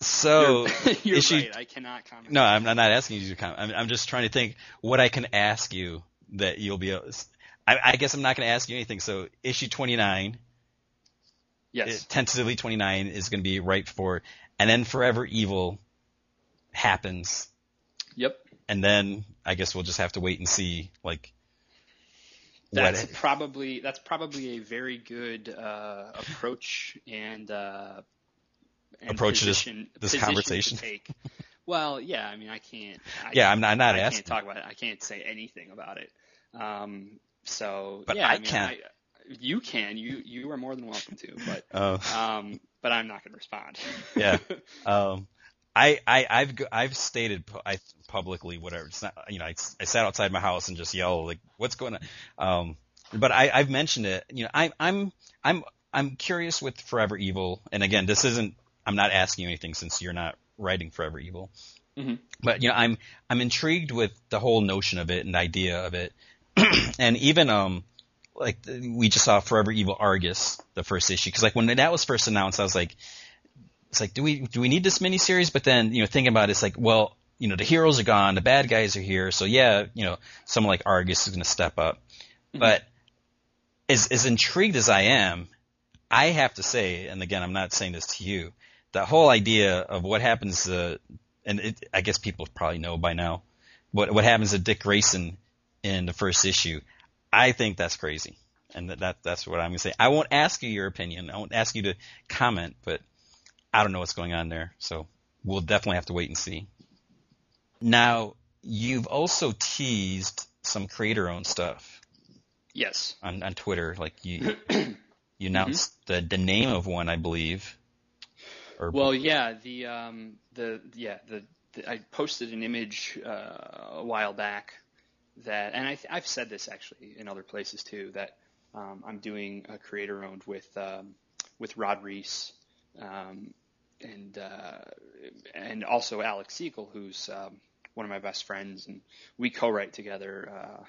so you're, you're issue, right. I cannot comment. No, I'm, I'm not asking you to comment. I'm, I'm, just trying to think what I can ask you that you'll be. I, I guess I'm not going to ask you anything. So issue 29. Yes. Tentatively 29 is going to be right for, and then Forever Evil happens. Yep. And then I guess we'll just have to wait and see, like, that's what, probably that's probably a very good uh, approach and, uh, and approach position, this, this conversation. well, yeah, I mean, I can't. I, yeah, I'm not, I'm not I asking. can't talk about it. I can't say anything about it. Um, so, but yeah, I, I mean, can. you can. You you are more than welcome to. But oh. um, but I'm not going to respond. yeah. Um, I, I, I've, I've stated I, publicly whatever. It's not, you know, I, I sat outside my house and just yelled like, "What's going on?" Um, but I, I've mentioned it. You know, I, I'm, I'm, I'm curious with Forever Evil. And again, this isn't. I'm not asking you anything since you're not writing Forever Evil. Mm-hmm. But you know, I'm, I'm intrigued with the whole notion of it and idea of it, and even um, like we just saw Forever Evil Argus, the first issue, because like when that was first announced, I was like it's like, do we do we need this miniseries? But then you know, thinking about it, it's like, well, you know, the heroes are gone, the bad guys are here, so yeah, you know, someone like Argus is going to step up. Mm-hmm. But as as intrigued as I am, I have to say, and again, I'm not saying this to you, the whole idea of what happens, to, and it, I guess people probably know by now, what what happens to Dick Grayson in the first issue. I think that's crazy, and that, that that's what I'm going to say. I won't ask you your opinion. I won't ask you to comment, but I don't know what's going on there. So we'll definitely have to wait and see. Now, you've also teased some creator-owned stuff. Yes. On, on Twitter, like you, you announced mm-hmm. the the name of one, I believe. Or, well, yeah, the um, the yeah the, the I posted an image uh, a while back that, and I, I've said this actually in other places too that um, I'm doing a creator-owned with um, with Rod Reis, um, and uh, and also Alec Siegel, who's um, one of my best friends, and we co-write together uh,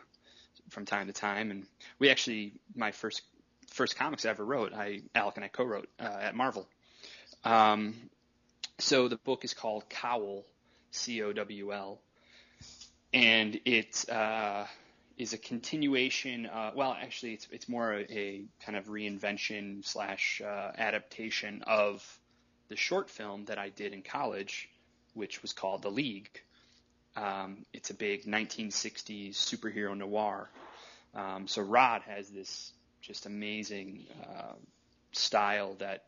from time to time. And we actually, my first first comics I ever wrote, I Alec and I co-wrote uh, at Marvel. Um, so the book is called Cowl, C O W L, and it's uh, is a continuation. Uh, well, actually, it's it's more a, a kind of reinvention slash uh, adaptation of the short film that I did in college, which was called The League. Um, it's a big 1960s superhero noir. Um, so Rod has this just amazing uh, style that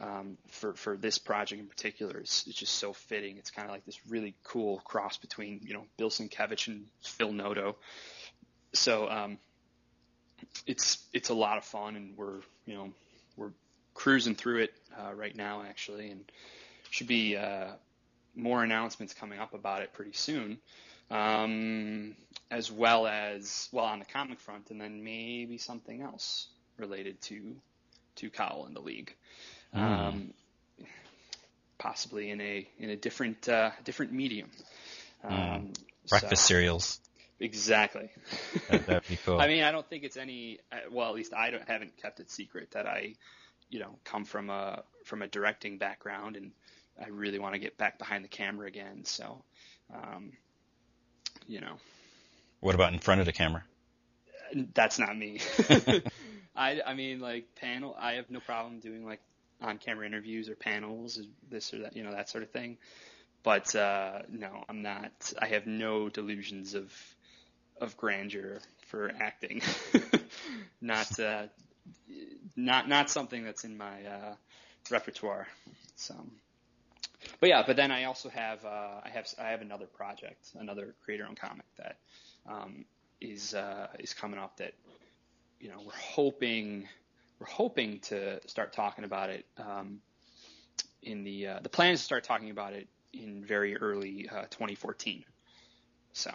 um, for for this project in particular is it's just so fitting. It's kind of like this really cool cross between you know Bill Sienkiewicz and Phil Noto. So um, it's it's a lot of fun, and we're you know we're cruising through it uh, right now actually, and should be uh, more announcements coming up about it pretty soon. Um, as well as well on the comic front, and then maybe something else related to to Kyle in the league, mm. um, possibly in a in a different uh, different medium. Hmm. Um, Breakfast so, cereals. Exactly. that, would be cool. I mean, I don't think it's any. Uh, well, at least I don't, haven't kept it secret that I, you know, come from a from a directing background, and I really want to get back behind the camera again. So, um, you know. What about in front of the camera? That's not me. I I mean like panel. I have no problem doing like on camera interviews or panels, or this or that, you know, that sort of thing. But uh, no, I'm not. I have no delusions of of grandeur for acting. not uh, not not something that's in my uh, repertoire. So, but yeah, but then I also have uh, I have I have another project, another creator-owned comic that um, is uh, is coming up that you know, we're hoping we're hoping to start talking about it um, in the uh, the plan is to start talking about it in very early uh, 2014. So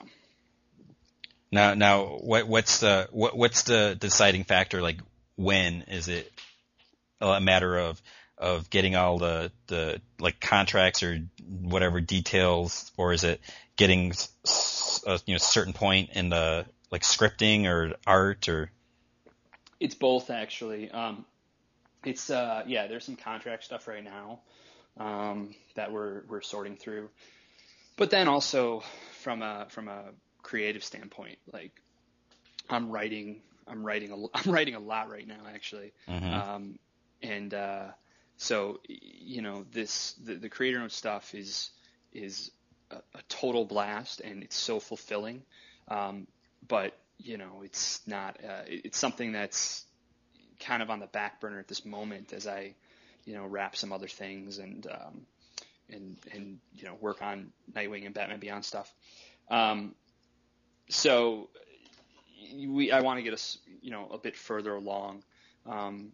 now now what what's the what what's the deciding factor? Like when is it a matter of of getting all the the like contracts or whatever details, or is it getting a you know certain point in the like scripting or art or it's both actually. Um, it's uh, yeah, there's some contract stuff right now um, that we're we're sorting through, but then also from a from a creative standpoint, like I'm writing I'm writing a I'm writing a lot right now actually, mm-hmm. um, and uh, so you know this the, the creator owned stuff is is a, a, total blast and it's so fulfilling, um, but you know, it's not. Uh, it's something that's kind of on the back burner at this moment as I, you know, wrap some other things and um, and and you know work on Nightwing and Batman Beyond stuff. Um, so we I want to get us you know a bit further along um,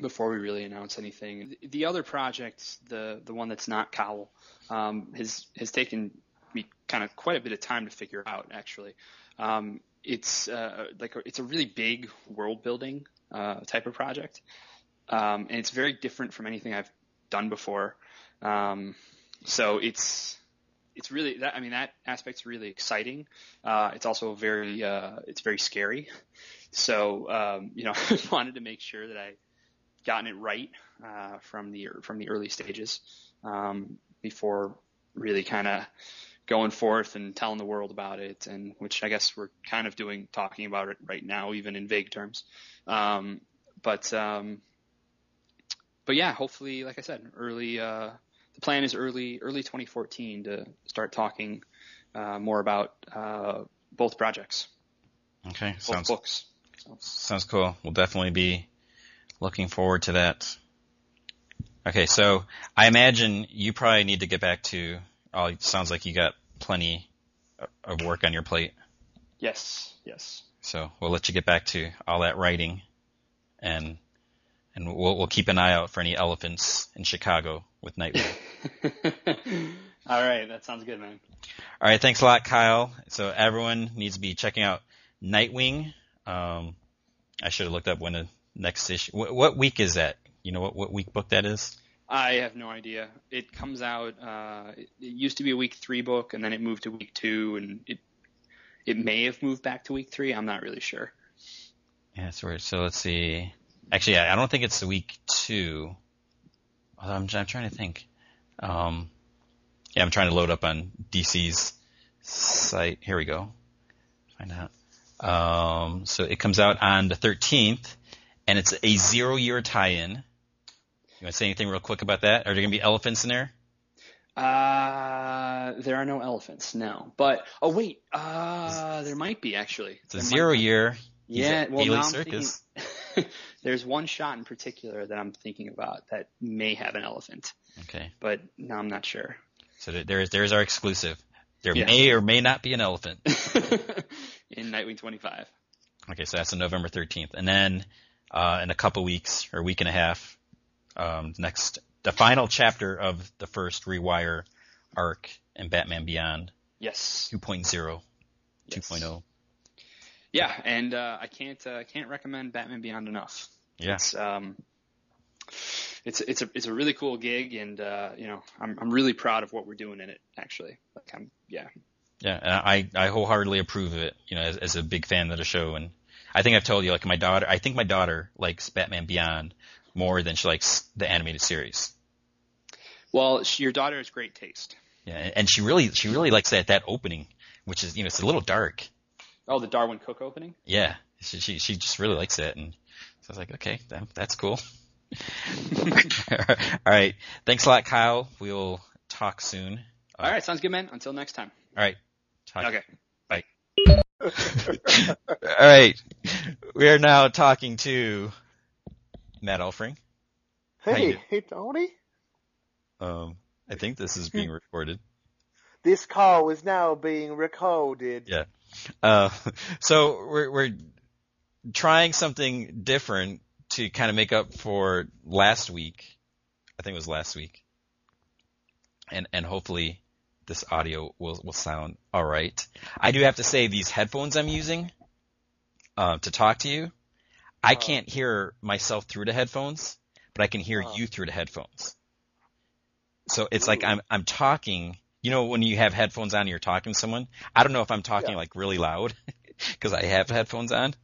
before we really announce anything. The other project, the the one that's not Cowl, um, has has taken me kind of quite a bit of time to figure out actually. Um, it's uh, like a, it's a really big world building uh, type of project, um, and it's very different from anything I've done before. Um, so it's it's really that I mean that aspect's really exciting. Uh, it's also very uh, it's very scary. So um, you know I wanted to make sure that I gotten it right uh, from the from the early stages um, before really kind of going forth and telling the world about it, and which I guess we're kind of doing, talking about it right now, even in vague terms. Um, but um, but yeah, hopefully, like I said, early. The plan is early early 2014 to start talking uh, more about uh, both projects. Okay, both sounds books. So. Sounds cool. We'll definitely be looking forward to that. Okay, so I imagine you probably need to get back to. Oh, it sounds like you got plenty of work on your plate. Yes, yes. So we'll let you get back to all that writing, and and we'll we'll keep an eye out for any elephants in Chicago with Nightwing. all right, that sounds good, man. All right, thanks a lot, Kyle. So everyone needs to be checking out Nightwing. Um, I should have looked up when the next issue. What, what week is that? You know what what week book that is? I have no idea. It comes out. Uh, it, it used to be a week three book, and then it moved to week two, and it it may have moved back to week three. I'm not really sure. Yeah, that's weird. So let's see. Actually, I don't think it's the week two. Although I'm, I'm trying to think. Um, yeah, I'm trying to load up on DC's site. Here we go. Find out. Um, so it comes out on the 13th, and it's a zero year tie-in. You want to say anything real quick about that? Are there going to be elephants in there? Uh, there are no elephants, no. But oh wait, uh, there might be actually. It's a There zero year. Yeah, well, now Circus. thinking, there's one shot in particular that I'm thinking about that may have an elephant, Okay, but no, I'm not sure. so there's there's our exclusive. There Yes. may or may not be an elephant. in Nightwing 25. Okay, so that's on November 13th, and then uh, in a couple weeks or a week and a half, um, next the final chapter of the first Rewire arc in Batman Beyond Yes. 2.0, Yes. 2.0. Yeah, and uh, I can't uh, can't recommend Batman Beyond enough. Yeah. It's um, it's it's a it's a really cool gig, and uh, you know I'm I'm really proud of what we're doing in it. Actually, like I'm yeah Yeah, and I I wholeheartedly approve of it. You know, as, as a big fan of the show, and I think I've told you, like my daughter, I think my daughter likes Batman Beyond more than she likes the animated series. Well, she, your daughter has great taste. Yeah, and- and she really she really likes that that opening, which is you know it's a little dark. Oh, the Darwyn Cooke opening. Yeah, she she, she just really likes it, and so I was like, okay, that, that's cool. All right, thanks a lot, Kyle. We'll talk soon. Uh, All right, sounds good, man. Until next time. All right. Talk. Okay. Bye. All right. We are now talking to Matt Elfring. Hey, hey Tony. Um, I think this is being recorded. This call is now being recorded. Yeah. Uh, so we're we're trying something different to kind of make up for last week. I think it was last week. And and hopefully this audio will will sound all right. I do have to say these headphones I'm using uh, to talk to you, I Uh-huh. can't hear myself through the headphones, but I can hear Uh-huh. you through the headphones. So it's like I'm I'm talking. You know when you have headphones on and you're talking to someone. I don't know if I'm talking Yeah. like really loud because I have headphones on.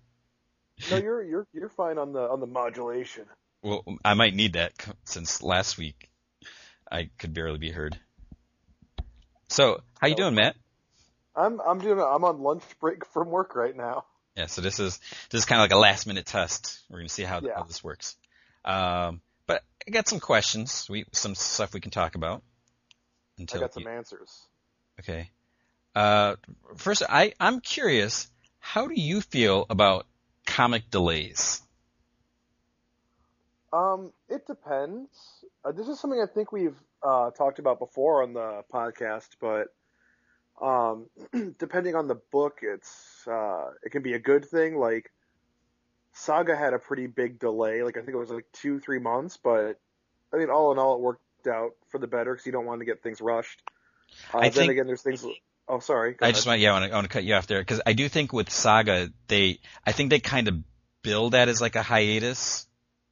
No, you're you're you're fine on the on the modulation. Well, I might need that since last week I could barely be heard. So, how you doing, Matt? I'm I'm doing I'm on lunch break from work right now. Yeah, so this is this is kind of like a last minute test. We're gonna see how, Yeah. how this works. Um, but I got some questions. We some stuff we can talk about. I got some you- answers. okay. Uh, first, I I'm curious. How do you feel about comic delays? Um, it depends. Uh, this is something I think we've uh, talked about before on the podcast, but um, depending on the book, it's uh, it can be a good thing. Like Saga had a pretty big delay. Like I think it was like two three months, but I mean all in all, it worked out for the better because you don't want to get things rushed. Uh, I then think- again, there's things. Oh, sorry. I just want yeah, I want to, I want to cut you off there because I do think with Saga they I think they kind of build that as like a hiatus.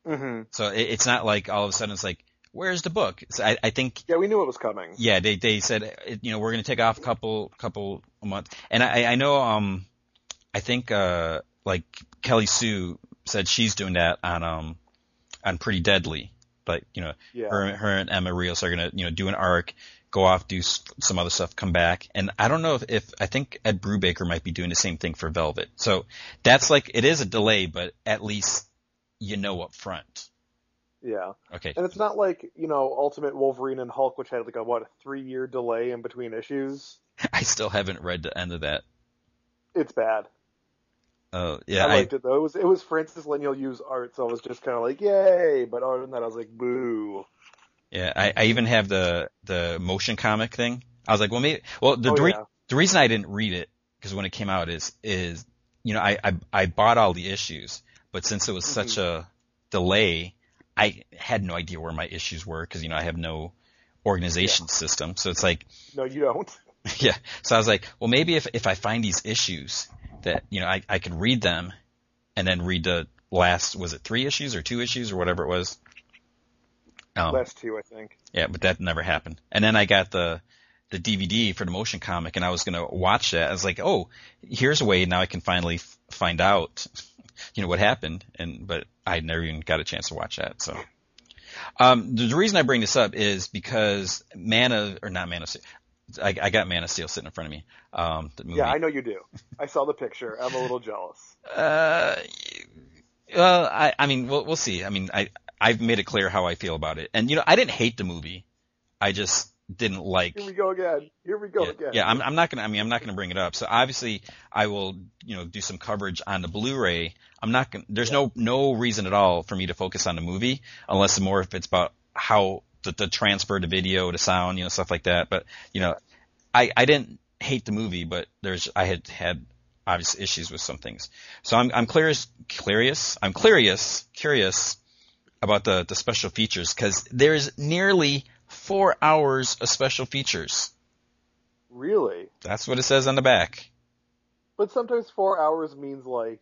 Mm-hmm. So it, it's not like all of a sudden it's like where's the book? So I, I think Yeah, we knew it was coming. yeah they they said you know we're gonna take off a couple couple a month and I I know um I think uh like Kelly Sue said she's doing that on um on Pretty Deadly but you know Yeah. her, her and Emma Rios are gonna, you know, do an arc, go off, do some other stuff, come back. And I don't know if, if I think Ed Brubaker might be doing the same thing for Velvet. So that's like it is a delay, but at least you know up front. Yeah. Okay. And it's not like, you know, Ultimate Wolverine and Hulk, which had like a, what, a three year delay in between issues. I still haven't read the end of that. It's bad. Uh, yeah, I I, liked it though. It was, it was Francis Leinil Yu's art, so I was just kind of like, yay. But other than that, I was like, boo. yeah, I, I even have the the motion comic thing. I was like, well, maybe. Well, the oh, the re- yeah. the reason I didn't read it because when it came out is is you know I I, I bought all the issues, but since it was such a delay, I had no idea where my issues were because you know I have no organization system. So it's like No, you don't. yeah. So I was like, well, maybe if if I find these issues that you know I I could read them and then read the last was it three issues or two issues or whatever it was. Um, Last two, I think. yeah, but that never happened. And then I got the the DVD for the motion comic, and I was gonna watch that. I was like, oh, here's a way now I can finally f- find out, you know, what happened. And but I never even got a chance to watch that. So, um, the, the reason I bring this up is because Man of or not Man of I, I got Man of Steel sitting in front of me. Um, the movie. Yeah, I know you do. I saw the picture. I'm a little jealous. Uh, well, I, I mean, we'll, we'll see. I mean, I, I've made it clear how I feel about it. And, you know, I didn't hate the movie. I just didn't like. Here we go again. Here we go yeah, again. Yeah, I'm, I'm not gonna. I mean, I'm not gonna bring it up. So obviously, I will, you know, do some coverage on the Blu-ray. I'm not gonna. There's no no reason at all for me to focus on the movie unless more if it's about how the, the transfer to video to sound, you know, stuff like that. But you know, I I didn't hate the movie, but there's I had had obvious issues with some things. So I'm I'm curious curious I'm curious curious about the the special features because there's nearly four hours of special features. Really? That's what it says on the back. But sometimes four hours means like,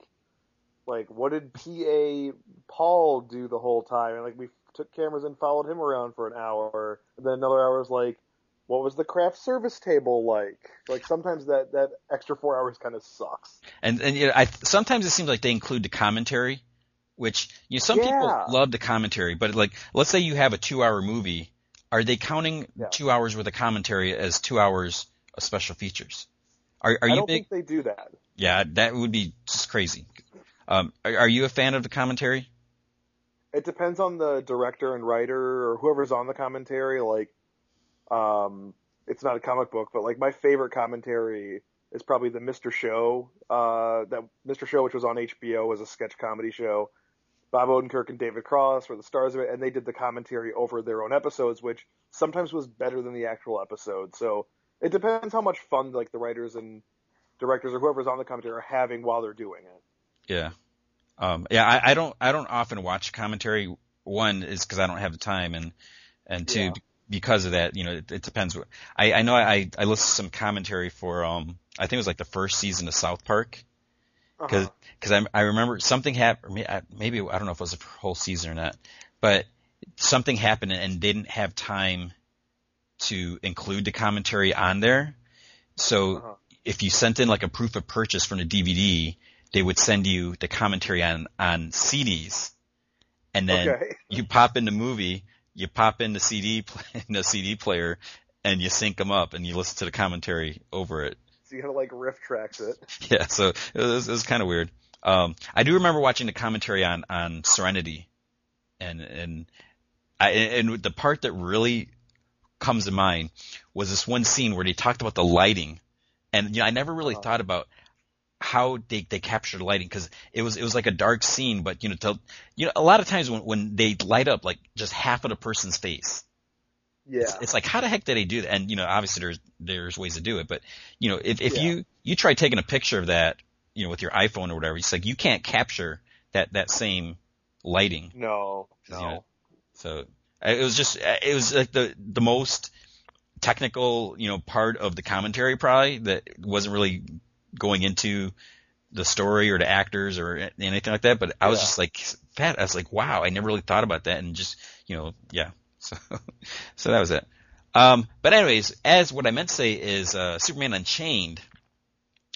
like what did PA Paul do the whole time? And like we took cameras and followed him around for an hour, and then another hour is like, what was the craft service table like? Like sometimes that that extra four hours kind of sucks. And and you know, I sometimes it seems like they include the commentary, which you know some Yeah. people love the commentary, but like let's say you have a two hour movie, are they counting Yeah. two hours worth of commentary as two hours of special features? Are are I you don't big? think they do that. Yeah, that would be just crazy. Um, are, are you a fan of the commentary? It depends on the director and writer or whoever's on the commentary. Like, um, it's not a comic book, but like my favorite commentary is probably the Mr. Show. Uh, that Mr. Show, which was on HBO, was a sketch comedy show. Bob Odenkirk and David Cross were the stars of it, and they did the commentary over their own episodes, which sometimes was better than the actual episode. So it depends how much fun like the writers and directors or whoever's on the commentary are having while they're doing it. Yeah. Um, yeah, I, I don't, I don't often watch commentary. One is because I don't have the time and, and two, Yeah. because of that, you know, it, it depends. I, I know I, I listened to some commentary for, um, I think it was like the first season of South Park. Cause, Uh-huh. cause I, I remember something happened, maybe, I don't know if it was a whole season or not, but something happened and didn't have time to include the commentary on there. So Uh-huh. if you sent in like a proof of purchase from the DVD, they would send you the commentary on, on CDs. And then Okay. you pop in the movie, you pop in the CD, in the CD player and you sync them up and you listen to the commentary over it. So you gotta like riff tracks it. Yeah, so it was, it was kind of weird. Um, I do remember watching the commentary on, on Serenity and, and I, and the part that really comes to mind was this one scene where they talked about the lighting and, you know, I never really Uh-huh. thought about how they, they captured the lighting because it was, it was like a dark scene, but, you know, to, you know, a lot of times when, when they light up like just half of the person's face, Yeah. it's, it's like how the heck did they do that? And you know, obviously there's there's ways to do it, but you know, if if Yeah. you you try taking a picture of that, you know, with your iPhone or whatever, it's like you can't capture that that same lighting. no. No. you know, So uh, it was just uh, it was like the the most technical you know part of the commentary probably that wasn't really going into the story or the actors or anything like that. But I was Yeah. just like fat. I was like, wow, I never really thought about that, and just you know, yeah. So so that was it. Um, but anyways, as what I meant to say is uh, Superman Unchained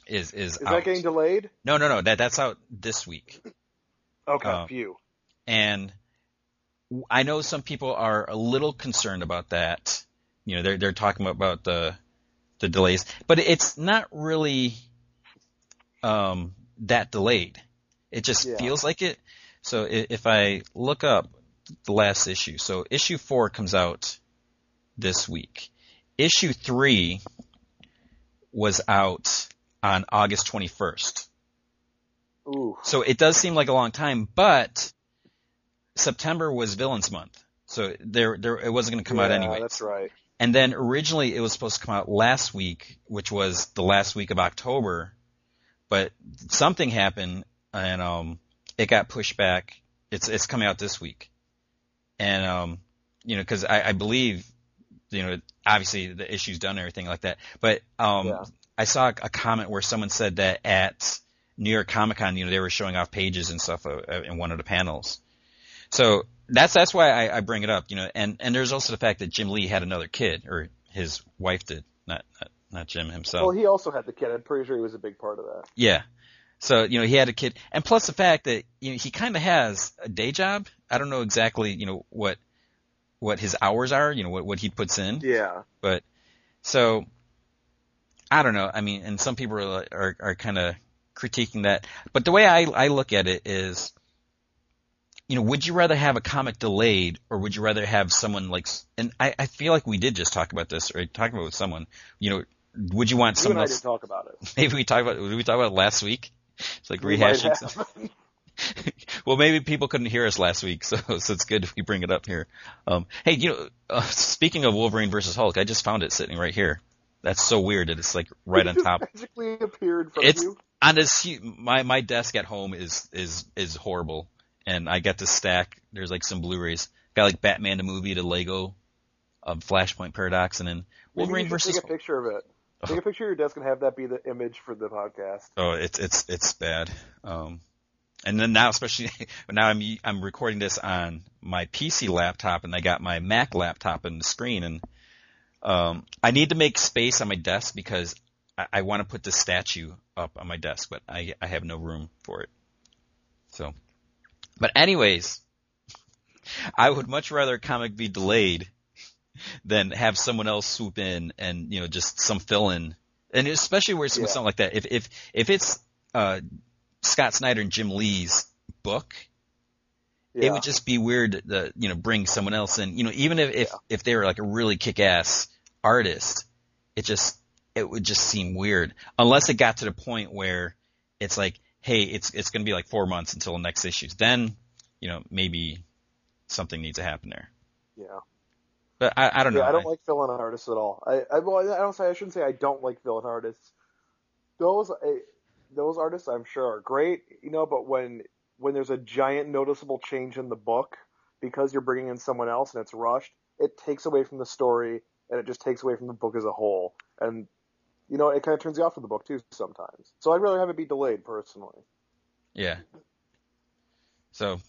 is is, Is out. that getting delayed? no no no that that's out this week. Okay, Uh, phew. And I know some people are a little concerned about that. You know, they're they're talking about the the delays, but it's not really um, that delayed. It just Yeah. feels like it. So if I look up the last issue, so issue four comes out this week. Issue three was out on August 21st. Ooh. So it does seem like a long time, but September was Villains Month, so there, there, it wasn't going to come out anyway. That's right. And then originally it was supposed to come out last week, which was the last week of October, but something happened and um, it got pushed back. It's it's coming out this week, and um, you know, because I, I believe, you know, obviously the issue's done and everything like that, but um, Yeah. I saw a comment where someone said that at New York Comic Con, you know, they were showing off pages and stuff uh, uh, in one of the panels. So that's that's why I, I bring it up, you know, and and there's also the fact that Jim Lee had another kid, or his wife did, not not, not Jim himself. Well, he also had the kid. I'm pretty sure he was a big part of that. Yeah. So, you know, he had a kid and plus the fact that, you know, he kind of has a day job. I don't know exactly, you know, what, what his hours are, you know, what, what he puts in, Yeah. but so I don't know. I mean, and some people are are, are kind of critiquing that, but the way I I look at it is, you know, would you rather have a comic delayed or would you rather have someone like? And I I feel like we did just talk about this or talk about it with someone. You know, would you want You someone else? talk about it. Maybe we talked about did we talk about it last week. It's like We rehashing. have. well, maybe people couldn't hear us last week, so so it's good if we bring it up here. Um, hey, you know, uh, speaking of Wolverine versus Hulk, I just found it sitting right here. That's so weird that it's like right It on top. magically appeared from It's you. on this. My my desk at home is is is horrible, and I got this stack. There's like some Blu-rays. Got like Batman the movie, the Lego, of Flashpoint Paradox, and then Wolverine versus. take a picture of it. Take a picture of your desk and have that be the image for the podcast. Oh, it's it's it's bad. Um, and then now, especially now, I'm I'm recording this on my PC laptop, and I got my Mac laptop in the screen, and um, I need to make space on my desk because I, I want to put the statue up on my desk, but I I have no room for it. So, but anyways, I would much rather a comic be delayed than have someone else swoop in and you know just some fill in, and especially where it's with something like that. If if if it's uh, Scott Snyder and Jim Lee's book, Yeah. it would just be weird to you know bring someone else in. You know, even if if, if they were like a really kick ass artist, it just it would just seem weird unless it got to the point where it's like, hey, it's it's going to be like four months until the next issue. Then you know maybe something needs to happen there. yeah. But I, I don't know. Yeah, I don't like fill-in artists at all. I, I well, I don't say I shouldn't say I don't like fill-in artists. Those I, those artists I'm sure are great, you know, but when when there's a giant noticeable change in the book because you're bringing in someone else and it's rushed, it takes away from the story and it just takes away from the book as a whole. And you know, it kind of turns you off from the book too sometimes. So I'd rather have it be delayed personally. Yeah. So,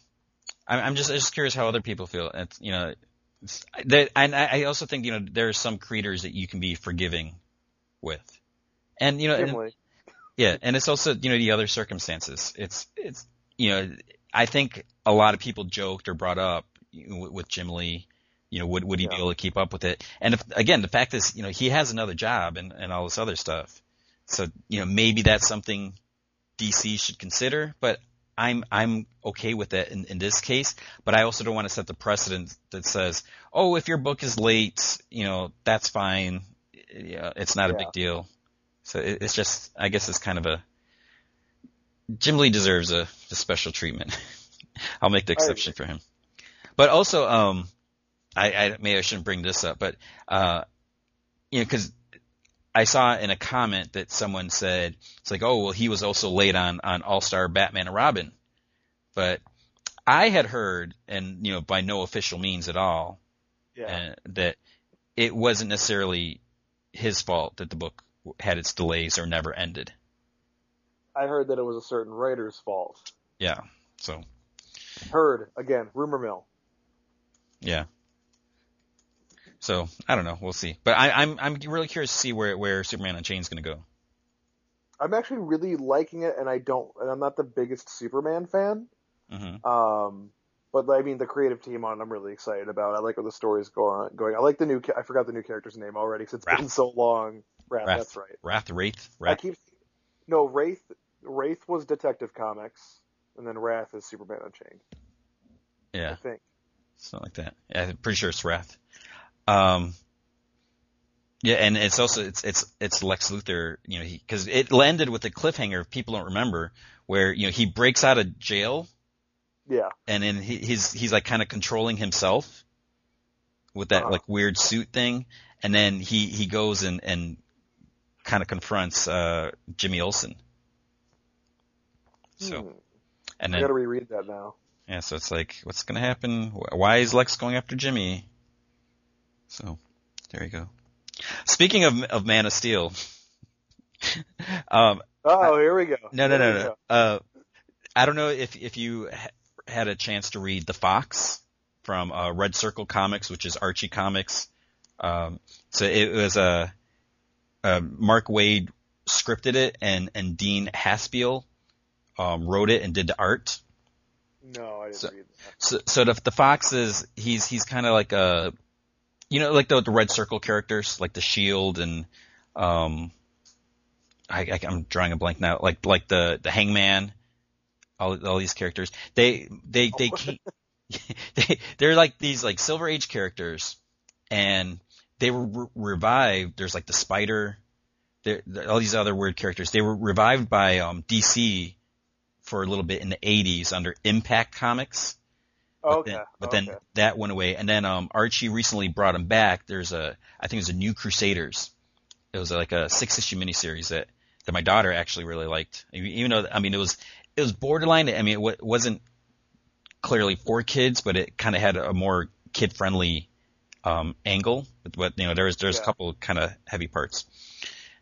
I'm, I'm just just curious how other people feel. It's you know, that, and I also think you know there are some creators that you can be forgiving with, and you know, and, yeah, and it's also you know the other circumstances. It's it's you know I think a lot of people joked or brought up you know, with, Jim Lee. You know, would would he be able to keep up with it? And if, again, the fact is, you know, he has another job and and all this other stuff. So you know, maybe that's something DC should consider. But I'm I'm okay with that in, in this case. But I also don't want to set the precedent that says, oh, if your book is late, you know, that's fine. Yeah, it's not a big deal. So it, it's just, I guess it's kind of a. Jim Lee deserves a, a special treatment. I'll make the exception for him. But also, um, I, I maybe I shouldn't bring this up, but uh, you know, because I saw in a comment that someone said it's like, oh well, he was also late on on All Star Batman and Robin, but I had heard, and you know, by no official means at all, Yeah. uh, that it wasn't necessarily his fault that the book had its delays or never ended. I heard that it was a certain writer's fault. Yeah. So Heard again, rumor mill. yeah. So I don't know. We'll see. But I, I'm I'm really curious to see where where Superman Unchained is going to go. I'm actually really liking it, and I don't, and I'm not the biggest Superman fan. hmm Um, but I mean, the creative team on it, I'm really excited about. I like where the story's going. Going. I like the new. I forgot the new character's name already because it's Wrath. been so long. Wrath, Wrath. That's right. Wrath, Wraith, I keep. No, Wraith. Wraith was Detective Comics, and then Wrath is Superman Unchained. Yeah. I think. something like that. Yeah, I'm pretty sure it's Wrath. Um. Yeah, and it's also it's it's it's Lex Luthor, you know, because it landed with a cliffhanger. If people don't remember, where you know he breaks out of jail Yeah. and then he, he's he's like kind of controlling himself with that Uh-huh. like weird suit thing, and then he he goes and and kind of confronts uh Jimmy Olsen. So Hmm. and I gotta reread that now. yeah, so it's like what's gonna happen? Why is Lex going after Jimmy? So there you go. Speaking of of Man of Steel, um, Oh, here we go. no, no, no, no. Uh, I don't know if if you ha- had a chance to read The Fox from uh, Red Circle Comics, which is Archie Comics. Um, so it was a uh, Mark Waid scripted it, and and Dean Haspiel um, wrote it and did the art. No, I didn't So- read that. So, so the, the Fox is he's he's kind of like a, you know, like the, the Red Circle characters, like the Shield and um, I, I, I'm drawing a blank now. Like like the the Hangman, all all these characters. They they they keep, they they're like these like Silver Age characters, and they were re- revived. There's like the Spider, there all these other weird characters. They were revived by um, DC for a little bit in the 80s under Impact Comics. But Okay. then, but okay. then that went away, and then um, Archie recently brought him back. There's a, I think it was a New Crusaders. It was like a six issue miniseries that that my daughter actually really liked. Even though I mean it was it was borderline. I mean it wa- wasn't clearly for kids, but it kind of had a more kid friendly um, angle. But, but you know there there's there's a Yeah. couple kind of heavy parts.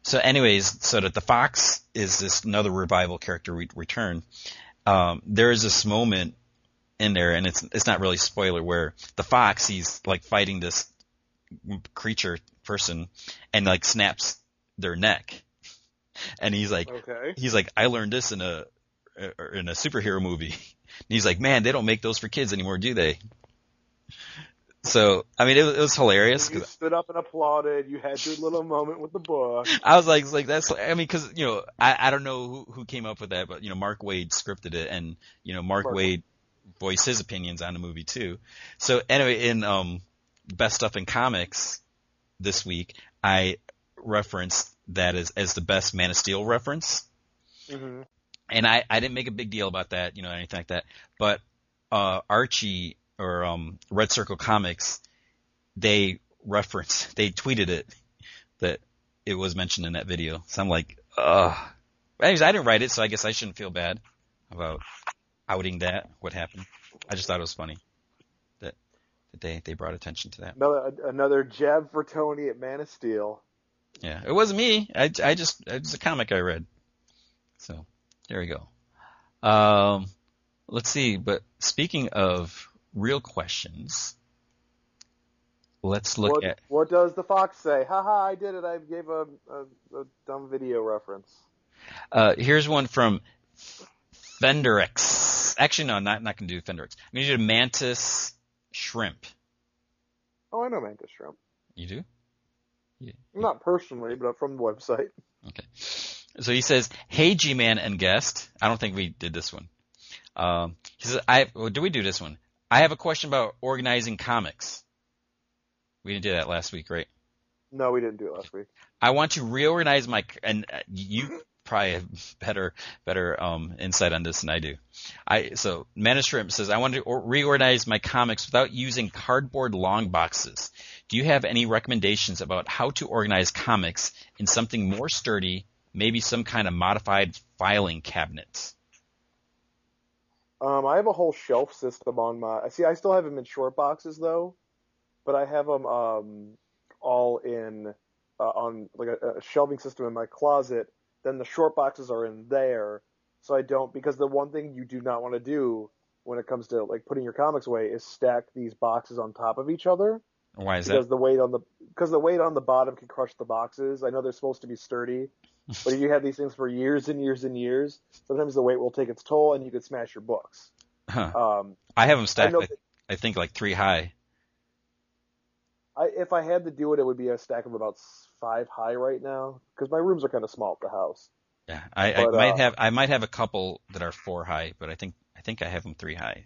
So anyways, so that the fox is this another revival character re- return. Um, there is this moment in there, and it's it's not really spoiler where the fox he's like fighting this creature person and like snaps their neck, and he's like Okay. he's like I learned this in a er, in a superhero movie. And he's like, man, they don't make those for kids anymore, do they? So I mean, it was, it was hilarious. You stood up and applauded. You had your little moment with the book. I was like, like that's. I mean, because you know, I I don't know who who came up with that, but you know, Mark Waid scripted it, and you know, Mark Mark. Waid voiced his opinions on the movie too. So anyway, in um, best stuff in comics this week, I referenced that as as the best Man of Steel reference, hmm and I I didn't make a big deal about that, you know, anything like that. But uh, Archie or um, Red Circle Comics, they referenced, they tweeted it that it was mentioned in that video. So I'm like, ugh. Anyways, I didn't write it, so I guess I shouldn't feel bad about outing that. What happened? I just thought it was funny that that they they brought attention to that. Another another jab for Tony at Man of Steel. Yeah, it wasn't me. I, I just it was a comic I read. So there we go. Um, let's see. But speaking of real questions, let's look what, at. what does the fox say? Haha, I did it. I gave a, a, a dumb video reference. Uh, here's one from Fenderix. Actually, no, not not gonna do Fenderix. I'm gonna do Mantis Shrimp. Oh, I know Mantis Shrimp. You do? Yeah. Not personally, but from the website. Okay. So he says, "Hey, G-Man and guest." I don't think we did this one. Um, he says, "I well, do we do this one? I have a question about organizing comics. We didn't do that last week, right? No, we didn't do it last week. I want to reorganize my and uh, you probably have better better um, insight on this than I do. I so Manishrimp says I want to reorganize my comics without using cardboard long boxes. Do you have any recommendations about how to organize comics in something more sturdy, maybe some kind of modified filing cabinet? Um, I have a whole shelf system on my. I see. I still have them in short boxes though, but I have them um, all in uh, on like a, a shelving system in my closet. Then the short boxes are in there, so I don't because the one thing you do not want to do when it comes to like putting your comics away is stack these boxes on top of each other Why is because that? the weight on the because the weight on the bottom can crush the boxes. I know they're supposed to be sturdy, but if you have these things for years and years and years, sometimes the weight will take its toll and you could smash your books. Huh. Um, I have them stacked. I, I think like three high. I, if I had to do it, it would be a stack of about five high right now because my rooms are kind of small at the house. Yeah, I, I might uh, have I might have a couple that are four high, but I think I think I have them three high.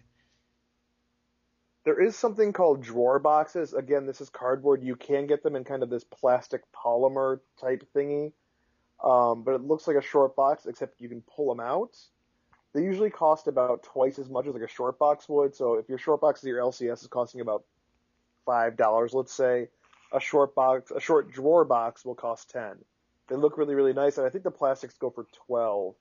There is something called drawer boxes. Again, this is cardboard. You can get them in kind of this plastic polymer type thingy, um, but it looks like a short box except you can pull them out. They usually cost about twice as much as like a short box would. So if your short box of your LCS is costing about five dollars, let's say, a short box, a short drawer box will cost ten. They look really, really nice, and I think the plastics go for twelve.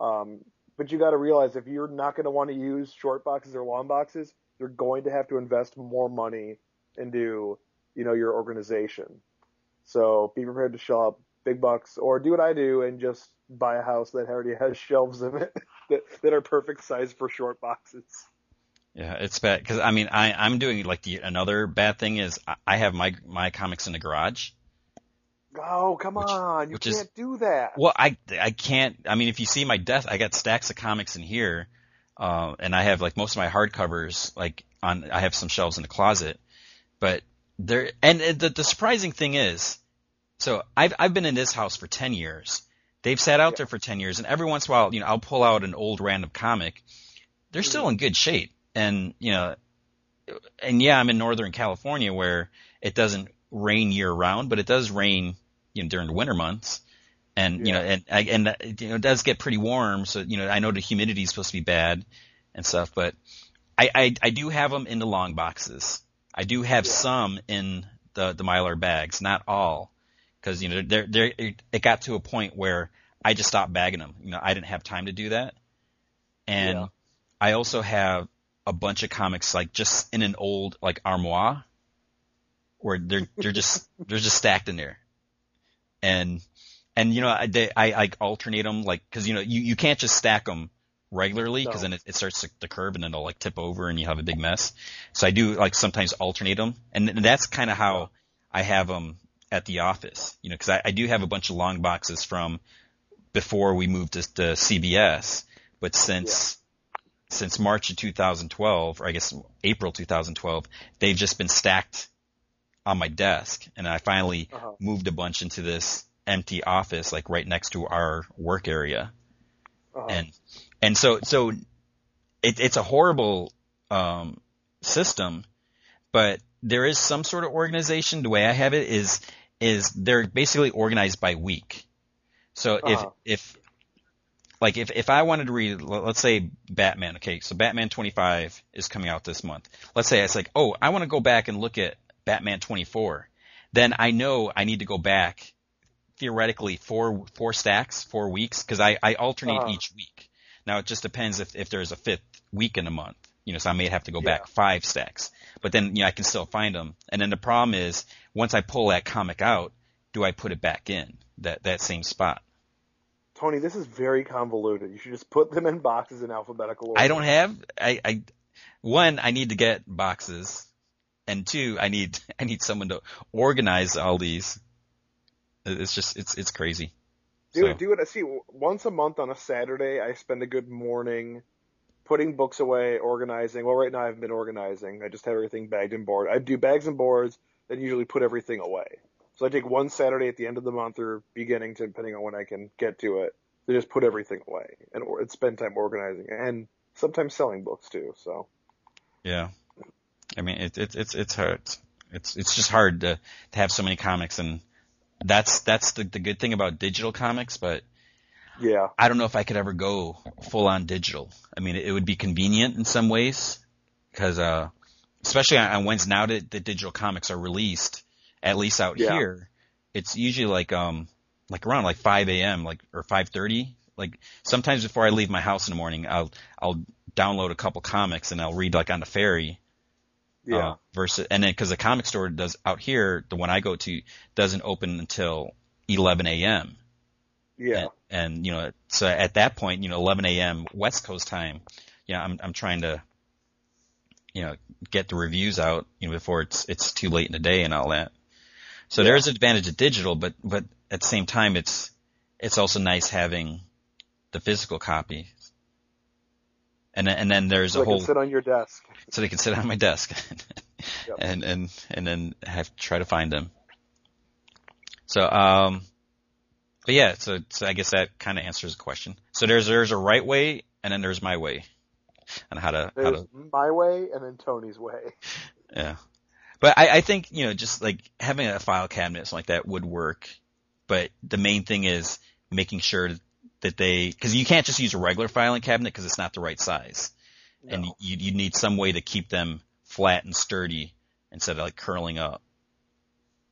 Um, but you got to realize if you're not going to want to use short boxes or long boxes, you're going to have to invest more money into, you know, your organization. So be prepared to shell out big bucks, or do what I do and just buy a house that already has shelves in it that that are perfect size for short boxes. Yeah, it's bad because I mean I I'm doing like the another bad thing is I- I have my my comics in the garage. Oh, come Which- on! You which can't is- do that. Well, I I can't. I mean, if you see my desk, I got stacks of comics in here, uh, and I have like most of my hardcovers like on. I have some shelves in the closet, but there. And the the surprising thing is, so I've I've been in this house for ten years. they've sat out Yeah. there for 10 years and every once in a while, you know, I'll pull out an old random comic. They're still Mhm. in good shape. And, you know, and yeah, I'm in Northern California where it doesn't rain year round, but it does rain, you know, during the winter months. And, you know, and, I- and, you know, it does get pretty warm. So, you know, I know the humidity is supposed to be bad and stuff, but I, I, I do have them in the long boxes. I do have Yeah. some in the, the Mylar bags, not all. Cause, you know, they're, they're, it got to a point where I just stopped bagging them. You know, I didn't have time to do that. And Yeah. I also have a bunch of comics like just in an old like armoire where they're they're just they're just stacked in there. And and you know I they, I like alternate them like because you know you you can't just stack them regularly because No. then it, it starts to, to curve and then it'll like tip over and you have a big mess. So I do like sometimes alternate them and th- that's kind of how I have them at the office. You know because I, I do have a bunch of long boxes from before we moved to, to CBS, but since since March of 2012, or I guess April 2012, they've just been stacked on my desk, and I finally Uh-huh. moved a bunch into this empty office, like right next to our work area, Uh-huh. and and so so it, it's a horrible um, system, but there is some sort of organization. The way I have it is is they're basically organized by week. So Uh-huh. if if like if if I wanted to read, let's say Batman. Okay, so Batman 25 is coming out this month. Let's say it's like, oh, I want to go back and look at Batman 24. Then I know I need to go back theoretically four four stacks, four weeks, because I I alternate Uh-huh. each week. Now it just depends if if there's a fifth week in a month. You know, so I may have to go Yeah. back five stacks, but then you know I can still find them. And then the problem is once I pull that comic out, do I put it back in that that same spot? Tony, this is very convoluted. You should just put them in boxes in alphabetical order. I don't have I, I one I need to get boxes, and two I need I need someone to organize all these. It's just it's it's crazy. Do So- it. Do it. See, once a month on a Saturday, I spend a good morning putting books away, organizing. Well, right now I haven't been organizing. I just have everything bagged and board. I do bags and boards, then usually put everything away. So I take one Saturday at the end of the month or beginning to, depending on when I can get to it, to just put everything away and, or, and spend time organizing and sometimes selling books too. So Yeah, I mean it, it it's it's hard. It's it's just hard to to have so many comics, and that's that's the the good thing about digital comics, but. yeah, I don't know if I could ever go full on digital. I mean, it would be convenient in some ways because, uh, especially on, on Wednesday now that the digital comics are released, at least out Yeah. here, it's usually like, um, like around like 5 a.m. like, or 5.30. Like sometimes before I leave my house in the morning, I'll, I'll download a couple comics and I'll read like on the ferry. yeah, Uh, versus, and then cause the comic store does out here, the one I go to doesn't open until 11 a.m. yeah. And, and you know, so at that point, you know, 11 a.m. West Coast time, you know, I'm I'm trying to, you know, get the reviews out, you know, before it's it's too late in the day and all that. So Yeah. there is an advantage of digital, but but at the same time, it's it's also nice having the physical copy. And then, and then there's So a they whole can sit on your desk. so they can sit on my desk Yep. and and and then have to try to find them. So um, but yeah, so so I guess that kind of answers the question. So there's there's a right way and then there's my way on how to how to my way and then Tony's way. yeah. But I, I think you know just like having a file cabinet or something like that would work. But the main thing is making sure that they because you can't just use a regular filing cabinet because it's not the right size and you you need some way to keep them flat and sturdy instead of like curling up.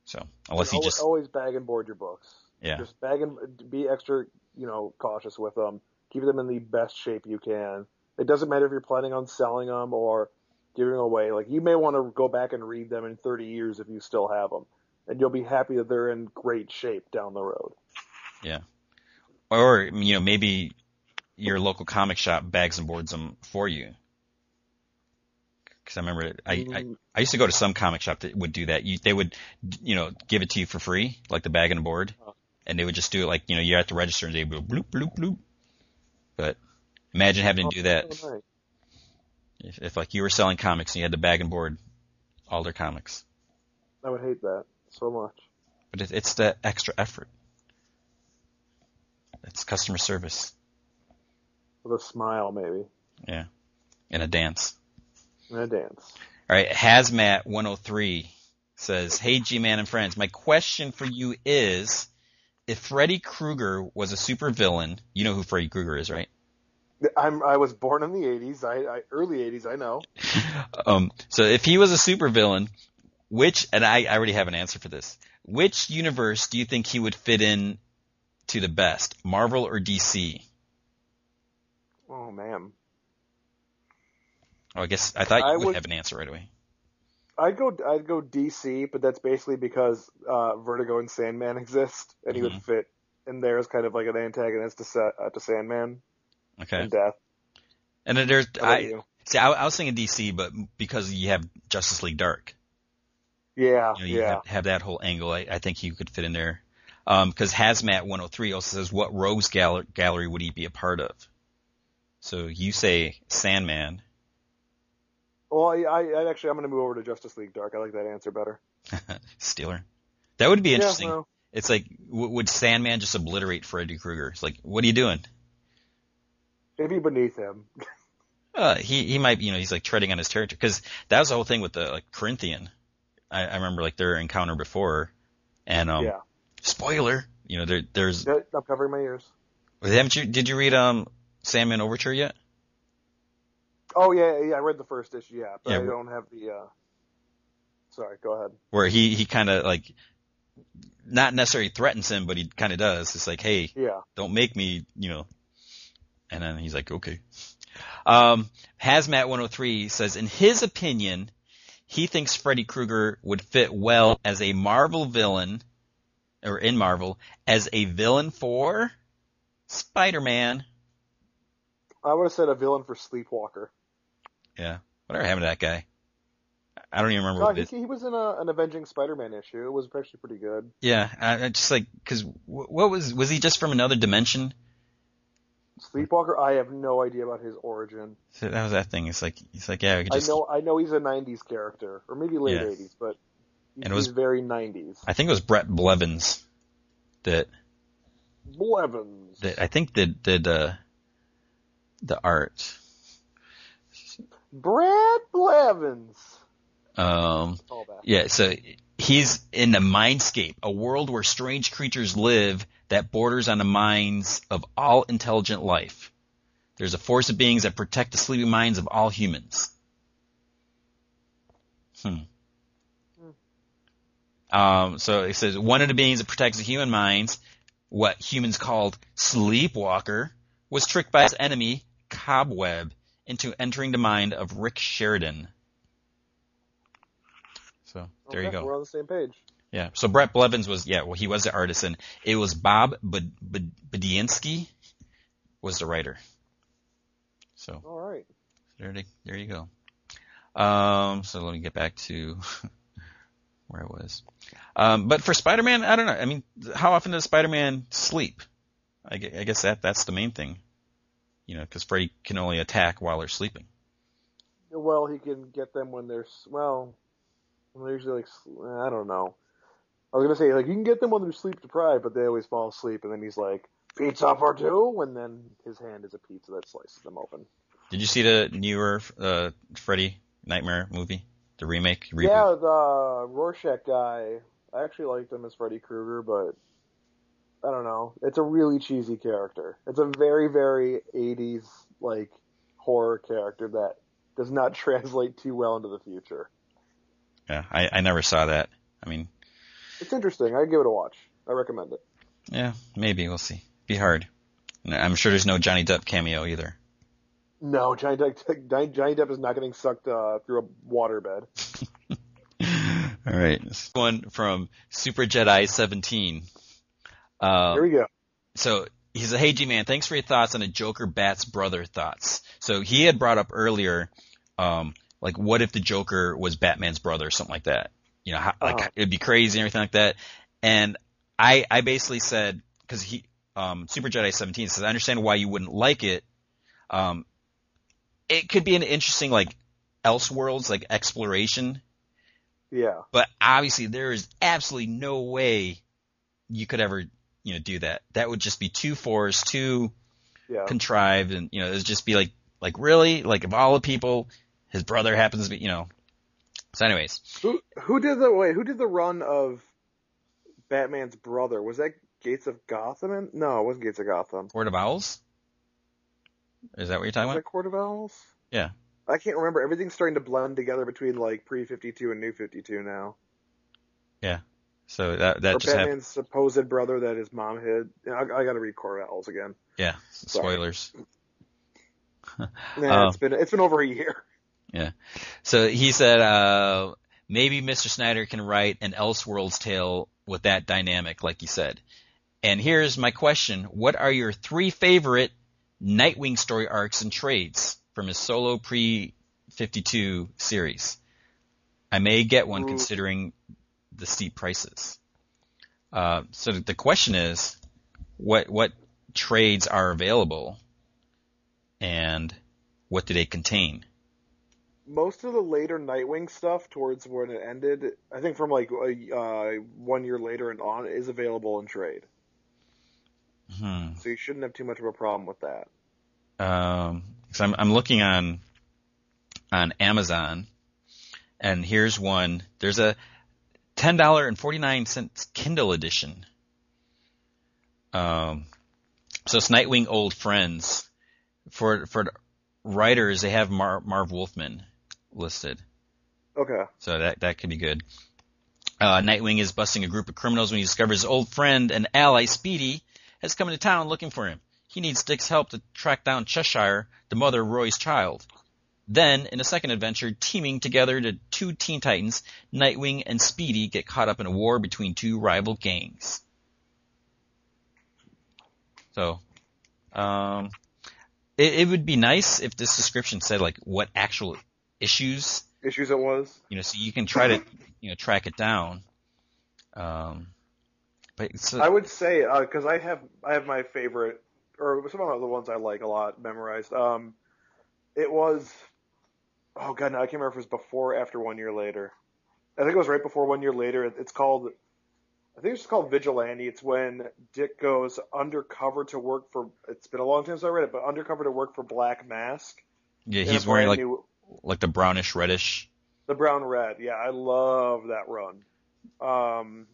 So unless you always, just always bag and board your books. yeah Just bag and be extra, you know, cautious with them. Keep them in the best shape you can. It doesn't matter if you're planning on selling them or giving away. Like you may want to go back and read them in 30 years if you still have them, and you'll be happy that they're in great shape down the road. Yeah, or you know maybe your local comic shop bags and boards them for you. Because I remember I, I Mm, I used to go to some comic shop that would do that. You, they would, you know, give it to you for free, like the bag and the board, and they would just do it like, you know, you're at the register and they would bloop, bloop, bloop. But imagine having to do that oh. If, if like you were selling comics and you had to bag and board all their comics. I would hate that so much. But it, it's the extra effort. It's customer service. With a smile, maybe. Yeah. And a dance. And a dance. All right. Hazmat 103 says, Hey G-Man and friends, my question for you is, if Freddy Krueger was a supervillain, you know who Freddy Krueger is, right? I'm, I was born in the 80s, I, I early 80s, I know. um, so if he was a supervillain, which, and I, I already have an answer for this, which universe do you think he would fit in to the best, Marvel or DC? Oh man. Oh, I guess I thought you I would would- have an answer right away. I'd go I'd go DC, but that's basically because uh, Vertigo and Sandman exist, and he would Mhm. fit in there as kind of like an antagonist to uh, to Sandman Okay. and Death. And then there's, I, see, I, I was thinking DC, but because you have Justice League Dark, Yeah, you, know, you yeah. have, have that whole angle. I, I think you could fit in there. Um, cause Hazmat 103 also says, what rogues gal- gallery would he be a part of? So you say Sandman. Well, I, I I actually I'm going to move over to Justice League Dark. I like that answer better. Steeler. That would be interesting. Yeah, well, It's like, w- would Sandman just obliterate Freddy Krueger? It's like, what are you doing? Maybe beneath him. Uh, he he might, you know, he's like treading on his territory because that was the whole thing with the like Corinthian. I, I remember like their encounter before, and um, yeah. spoiler, you know, there there's Yeah, I'm covering my ears. haven't you did you read um Sandman Overture yet? Oh yeah, yeah. I read the first issue, yeah, but Yeah, I don't have the. uh Sorry, go ahead. Where he he kind of like not necessarily threatens him, but he kind of does. It's like, hey, Yeah. don't make me, you know. And then he's like, okay. Um, Hazmat 103 says, in his opinion, he thinks Freddy Krueger would fit well as a Marvel villain, or in Marvel, as a villain for Spider-Man. I would have said a villain for Sleepwalker. Yeah. Whatever happened to that guy? I don't even remember No, what he, he was in a, an Avenging Spider-Man issue. It was actually pretty good. Yeah, I, I just like, cause what was, was he just from another dimension? Sleepwalker, I have no idea about his origin. So that was that thing. It's like, it's like, yeah, we could I know I know he's a '90s character, or maybe late Yeah. '80s, but he's, And it was- very '90s. I think it was Bret Blevins that, Blevins. that I think did did uh, the art. Brad Blevins. Um, yeah, so he's in the mindscape, a world where strange creatures live that borders on the minds of all intelligent life. There's a force of beings that protect the sleeping minds of all humans. Hmm. Um, so it says one of the beings that protects the human minds, what humans called Sleepwalker, was tricked by his enemy, Cobweb, into entering the mind of Rick Sheridan. So there you go. We're on the same page. Yeah. So Bret Blevins was, yeah, well, he was the artist, and it was Bob Bud- Bud- Budiansky was the writer. So All right. there, there you go. Um, so let me get back to where I was. Um, but for Spider-Man, I don't know. I mean, how often does Spider-Man sleep? I, I guess that that's the main thing. You know, because Freddy can only attack while they're sleeping. Well, he can get them when they're well. They're usually like s- I don't know. I was gonna say like you can get them when they're sleep deprived, but they always fall asleep, and then he's like pizza for two, and then his hand is a pizza that slices them open. Did you see the newer uh, Freddy Nightmare movie, the remake? Reboot? Yeah, the Rorschach guy. I actually liked him as Freddy Krueger, but I don't know. It's a really cheesy character. It's a very, very 80s like horror character that does not translate too well into the future. Yeah, I, I never saw that. I mean, It's interesting. I'd give it a watch. I recommend it. yeah, maybe we'll see. Be hard. I'm sure there's no Johnny Depp cameo either. No, Johnny Depp, Johnny Depp is not getting sucked uh, through a waterbed. All right, this one from Super Jedi 17. Uh, Here we go. so he said, "Hey G-Man, thanks for your thoughts on the Joker Bat's brother thoughts." So he had brought up earlier, um, like what if the Joker was Batman's brother, or something like that. You know, how, like Uh-huh. it'd be crazy and everything like that. And I, I basically said because he, um, Super Jedi 17 says, "I understand why you wouldn't like it. Um, it could be an interesting like Elseworlds like exploration." Yeah. But obviously there is absolutely no way you could ever you know do that. That would just be too forced, too Yeah. contrived, and you know it'd just be like like really like of all the people, his brother happens to be you know. So, anyways, Who who did the wait? Who did the run of Batman's brother? Was that Gates of Gotham? In? No, it wasn't Gates of Gotham. Court of Owls. Is that what you're talking Was about? Court of Owls? Yeah. I can't remember. Everything's starting to blend together between like pre fifty two and new fifty two now. Yeah. So that that or just happened. Batman's supposed brother that his mom hid. I, I got to read Court of Owls again. Yeah. Spoilers. Yeah, Oh. Uh, it's been it's been over a year. So he said, uh, maybe Mr. Snyder can write an Elseworlds tale with that dynamic, like you said. And here's my question. What are your three favorite Nightwing story arcs and trades from his solo pre-52 series? I may get one considering the steep prices. Uh, so the question is, what, what trades are available and what do they contain? Most of the later Nightwing stuff towards when it ended, I think from like a, uh, one year later and on, is available in trade. Hmm. So you shouldn't have too much of a problem with that. um, so I'm, I'm looking on on Amazon, and here's one. There's a ten dollar and forty nine cents Kindle edition. Um, so it's Nightwing Old Friends. For for writers, they have Mar- Marv Wolfman listed, Okay. so that that could be good. Uh, Nightwing is busting a group of criminals when he discovers his old friend and ally Speedy has come into town looking for him. He needs Dick's help to track down Cheshire, the mother of Roy's child. Then, in a second adventure, teaming together to two Teen Titans, Nightwing and Speedy get caught up in a war between two rival gangs. So, um, it, it would be nice if this description said like what actual issues Issues it was. you know, so you can try to, you know, track it down. Um, but I would say because I have I have my favorite or some of the ones I like a lot memorized. Um, it was oh god, no, I can't remember if it was before or after one year later. I think it was right before one year later. It's called I think it's just called Vigilante. It's when Dick goes undercover to work for. It's been a long time since I read it, but undercover to work for Black Mask. yeah, he's wearing like new- like the brownish reddish. The brown red, yeah, I love that run. Um,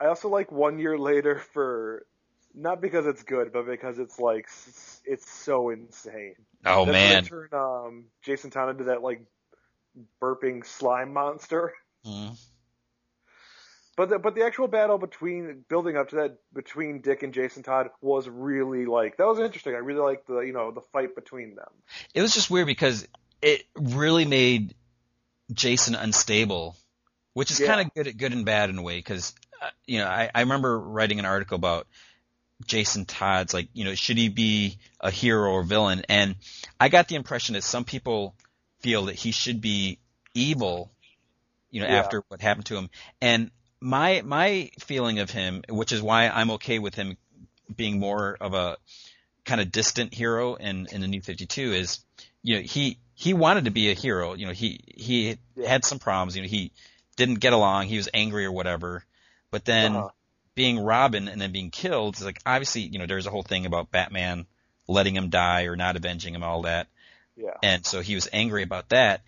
I also like one year later for not because it's good, but because it's like it's so insane. Oh That's man, turn um, Jason Todd into that like burping slime monster. Mhm. But the, but the actual battle between building up to that between Dick and Jason Todd was really like that was interesting. I really liked the you know the fight between them. it was just weird because it really made Jason unstable, which is Yeah. kind of good, good and bad in a way. Because uh, you know, I, I remember writing an article about Jason Todd's like, you know, should he be a hero or villain? And I got the impression that some people feel that he should be evil, you know, Yeah. after what happened to him. And my my feeling of him, which is why I'm okay with him being more of a kind of distant hero in in the New 52 is, you know, he he wanted to be a hero. You know, he he had some problems. You know, he didn't get along. He was angry or whatever. But then Uh-huh. being Robin and then being killed is like obviously you know there's a whole thing about Batman letting him die or not avenging him all that Yeah. and so he was angry about that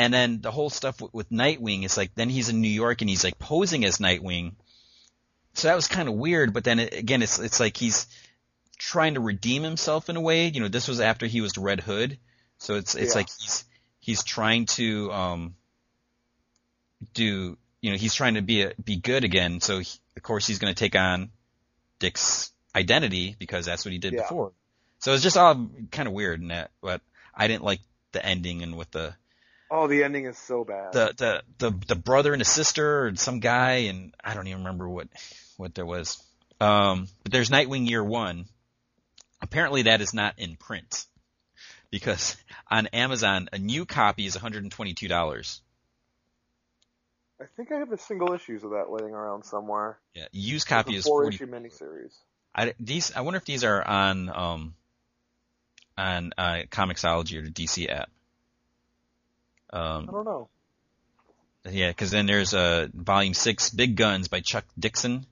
and then the whole stuff with, with Nightwing is like then he's in New York and he's like posing as Nightwing. So that was kind of weird but then it, again it's it's like he's trying to redeem himself in a way. You know this was after he was the Red Hood. So it's it's Yeah. like he's he's trying to um do you know he's trying to be a, be good again. So he, of course he's going to take on Dick's identity because that's what he did Yeah. before. So it's just all kind of weird in that but I didn't like the ending and with the Oh, the ending is so bad. the the the, the brother and a sister and some guy and I don't even remember what what there was um but there's Nightwing Year 1 apparently that is not in print because on Amazon a new copy is $122 I think I have the single issues of that laying around somewhere. Yeah, used copy is four 40. issue miniseries. I, these, I wonder if these are on, um, on, uh, Comixology or the DC app. I Um, don't know. yeah, cause then there's, uh, volume six, Big Guns by Chuck Dixon.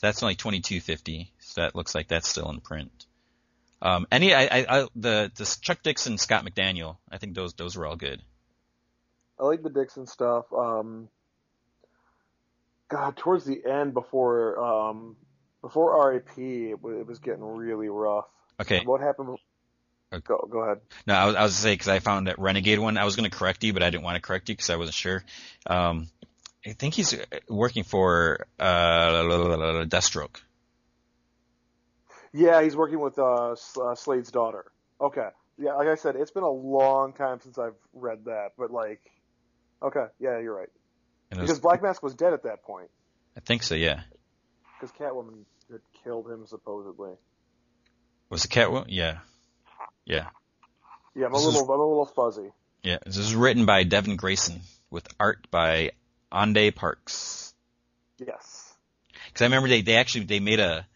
That's only twenty two fifty. So that looks like that's still in print. Um, any, I, I, I, the, the Chuck Dixon, Scott McDaniel, I think those, those were all good. I like the Dixon stuff. Um, God, towards the end before, um, before RAP, it was, it was getting really rough. Okay. What happened? Okay. Go, go ahead. No, I was, I was say because I found that Renegade one. I was going to correct you, but I didn't want to correct you because I wasn't sure. Um, I think he's working for uh, Deathstroke. Yeah, he's working with uh, uh, Slade's daughter. Okay. Yeah, like I said, it's been a long time since I've read that, but like, okay, yeah, you're right. Was- Because Black Mask was dead at that point. I think so. Yeah. Because Catwoman had killed him supposedly. Was it Catwoman? Yeah. Yeah. Yeah, I'm a This is- little, I'm a little fuzzy. Yeah. This is written by Devin Grayson with art by Ande Parks. Yes. Because I remember they, they actually they made a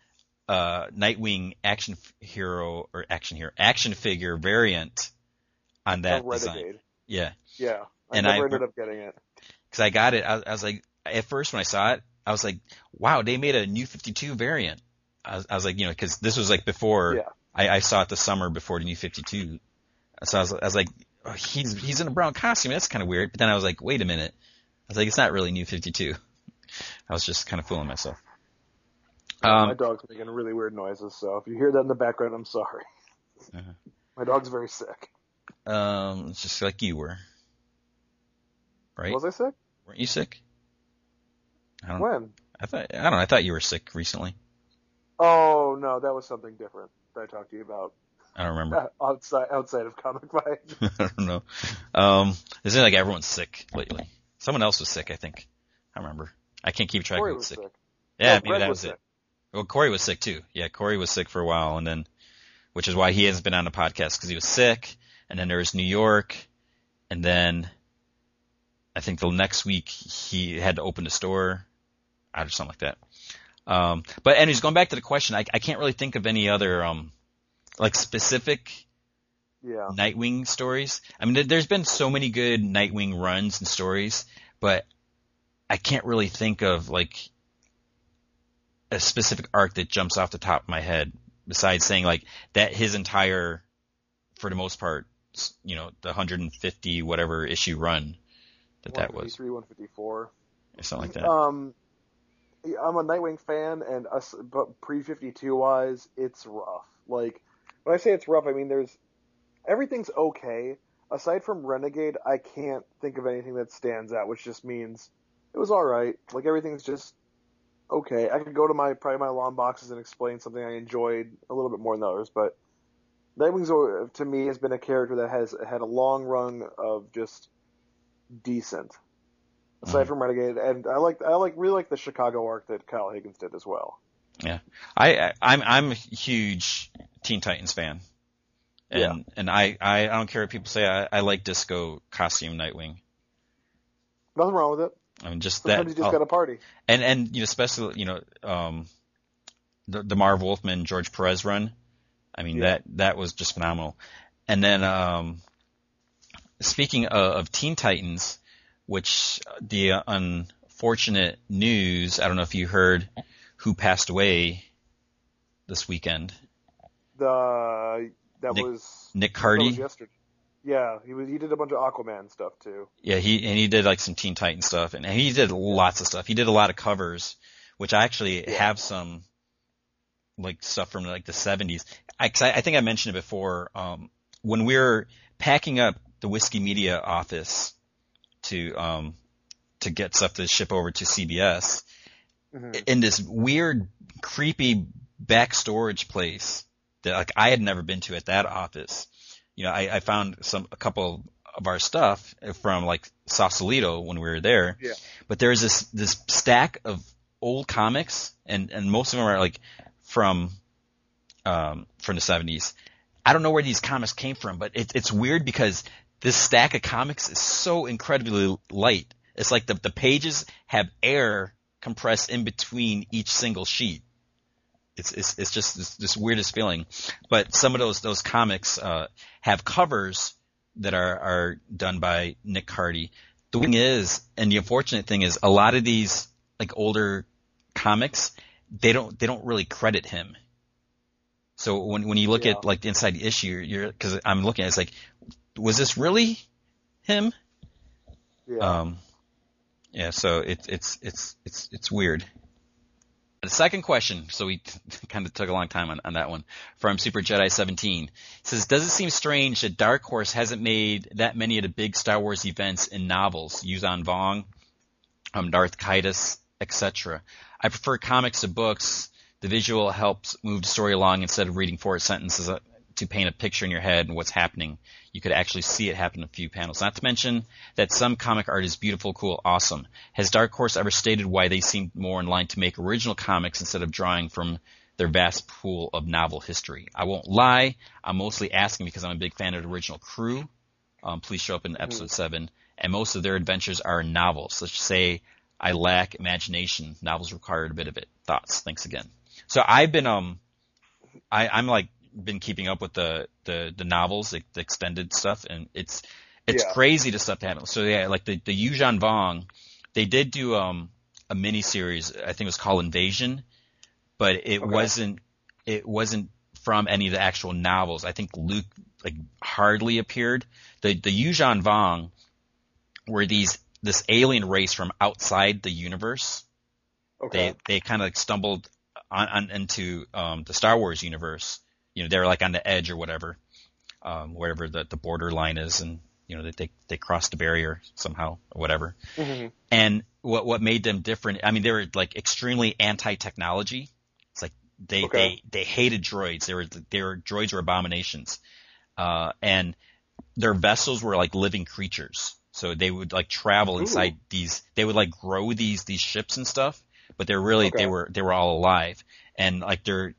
uh, Nightwing action hero or action hero action figure variant on that A design. Yeah. Yeah. I And never I- ended up getting it. because I got it. I, I was like, at first when I saw it, I was like, wow, they made a new 52 variant. I was, I was like, you know, because this was like before Yeah. I, I saw it the summer before the new 52. So I was, I was like, oh, he's he's in a brown costume. That's kind of weird. But then I was like, wait a minute. I was like, it's not really new 52. I was just kind of fooling myself. My Um, dog's making really weird noises, so if you hear that in the background, I'm sorry. Uh-huh. My dog's very sick. um, it's just like you were, right? Was I sick? Weren't you sick? I don't. When? I thought I don't know. I thought you were sick recently. Oh no, that was something different I talked to you about I don't remember. uh, outside outside of Comic Vine. I don't know. Um, it seems like everyone's sick lately. Someone else was sick, I think. I remember. I can't keep track Corey of who's was sick. sick. Yeah, No, maybe Brett that was was it. Well, Corey was sick too. Yeah, Corey was sick for a while, and then, which is why he hasn't been on the podcast because he was sick. And then there was New York, and then I think the next week he had to open the store, or something like that. Um, but anyways, going back to the question, I, I can't really think of any other um, like specific Yeah. Nightwing stories. I mean, there- there's been so many good Nightwing runs and stories, but I can't really think of like a specific arc that jumps off the top of my head. Besides saying like that, his entire, for the most part, you know, the 150 whatever issue run that that was, 153, 154. or something like that. Um, I'm a Nightwing fan, and us, but pre 52 wise, it's rough. Like when I say it's rough, I mean there's everything's okay. Aside from Renegade, I can't think of anything that stands out, which just means it was all right. Like everything's just okay. I could go to my probably my long boxes and explain something I enjoyed a little bit more than others, but Nightwing's uh, to me has been a character that has had a long run of just decent aside Mhm. from Renegade, and I like I like really like the Chicago arc that Kyle Higgins did as well. I, I I'm I'm a huge Teen Titans fan. And Yeah. and I, I I don't care what people say. I, I like disco costume Nightwing. Nothing wrong with it. I mean, just Sometimes that, you just oh, got to party. and and you know, especially you know, um, the the Marv Wolfman George Perez run. I mean Yeah. that that was just phenomenal. And then um, speaking of, of Teen Titans, which the uh, unfortunate news, I don't know if you heard who passed away this weekend. The that Nick- was Nick Cardy. was yesterday. Yeah, he was he did a bunch of Aquaman stuff too. Yeah, he and he did like some Teen Titan stuff, and he did lots of stuff. He did a lot of covers, which I actually have some like stuff from like the '70s. I, 'cause I, I think I mentioned it before. Um, when we were packing up the Whiskey Media office to um to get stuff to ship over to CBS, Mhm. in this weird, creepy back storage place that like I had never been to at that office. You know, I, I found some a couple of our stuff from like Sausalito when we were there. Yeah. But there's this this stack of old comics, and and most of them are like from um from the 70s. I don't know where these comics came from, but it, it's weird because this stack of comics is so incredibly light. It's like the the pages have air compressed in between each single sheet. It's it's it's just this, this weirdest feeling. But some of those those comics uh, have covers that are are done by Nick Cardy. The thing is, and the unfortunate thing is, a lot of these like older comics, they don't they don't really credit him. So when when you look Yeah. at like the inside issue, you're because I'm looking at it, it's like, was this really him? Yeah. Um, yeah. So it's it's it's it's it's weird. The second question, so we kind of took a long time on, on that one from Super Jedi 17 It says, does it seem strange that Dark Horse hasn't made that many of the big Star Wars events in novels? Yuuzhan Vong, um, Darth Caedus, etc. I prefer comics to books. The visual helps move the story along instead of reading four sentences uh, to paint a picture in your head and what's happening. You could actually see it happen in a few panels. Not to mention that some comic art is beautiful, cool, awesome. Has Dark Horse ever stated why they seem more in line to make original comics instead of drawing from their vast pool of novel history? I won't lie. I'm mostly asking because I'm a big fan of the original crew. Um, please show up in episode seven. And most of their adventures are novels. Let's just say I lack imagination. Novels require a bit of it. Thoughts? Thanks again. So I've been um, I, I'm like been keeping up with the the, the novels, the, the extended stuff, and it's it's Yeah. crazy the stuff that. So yeah, like the the Yuuzhan Vong, they did do um a mini series. I think it was called Invasion, but it Okay. wasn't it wasn't from any of the actual novels. I think Luke like hardly appeared. The the Yuuzhan Vong were these this alien race from outside the universe okay. they they kind of stumbled on, on into um, the Star Wars universe. You know, they're like on the edge or whatever, um, wherever the the border line is, and you know they they, they crossed the barrier somehow or whatever. Mhm. And what what made them different? I mean, they were like extremely anti-technology. It's like they Okay. they they hated droids. They were they were droids were abominations, uh, and their vessels were like living creatures. So they would like travel inside these. They would like grow these these ships and stuff, but they're really Okay. they were they were all alive, and like their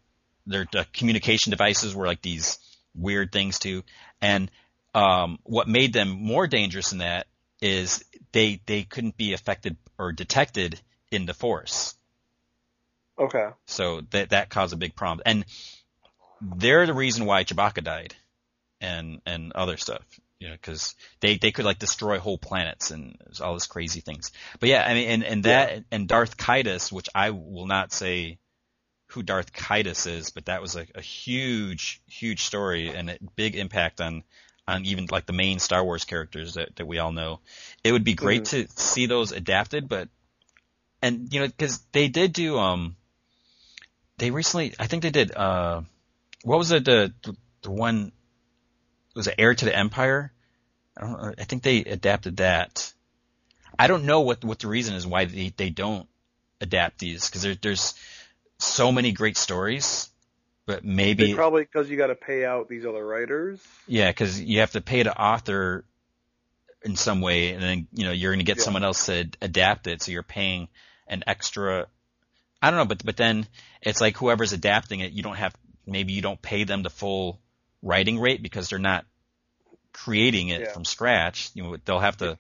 their uh, communication devices were like these weird things too. And um, what made them more dangerous than that is they they couldn't be affected or detected in the force. Okay. So that that caused a big problem. And they're the reason why Chewbacca died, and and other stuff. You know, because they they could like destroy whole planets and all this crazy things. But yeah, I mean, and and that and Darth Caedus, which I will not say who Darth Caedus is, but that was a, a huge huge story and a big impact on on even like the main Star Wars characters that that we all know. It would be great to see those adapted, but and you know because they did do um they recently I think they did uh what was it the the one was it Heir to the Empire? I don't know. I think they adapted that. I don't know what what the reason is why they they don't adapt these because there, there's so many great stories, but maybe They probably because you got to pay out these other writers. yeah, because you have to pay the author in some way, and then you know you're going to get Yeah. someone else to adapt it, so you're paying an extra. I don't know, but but then it's like whoever's adapting it, you don't have maybe you don't pay them the full writing rate because they're not creating it Yeah. from scratch. You know, they'll have to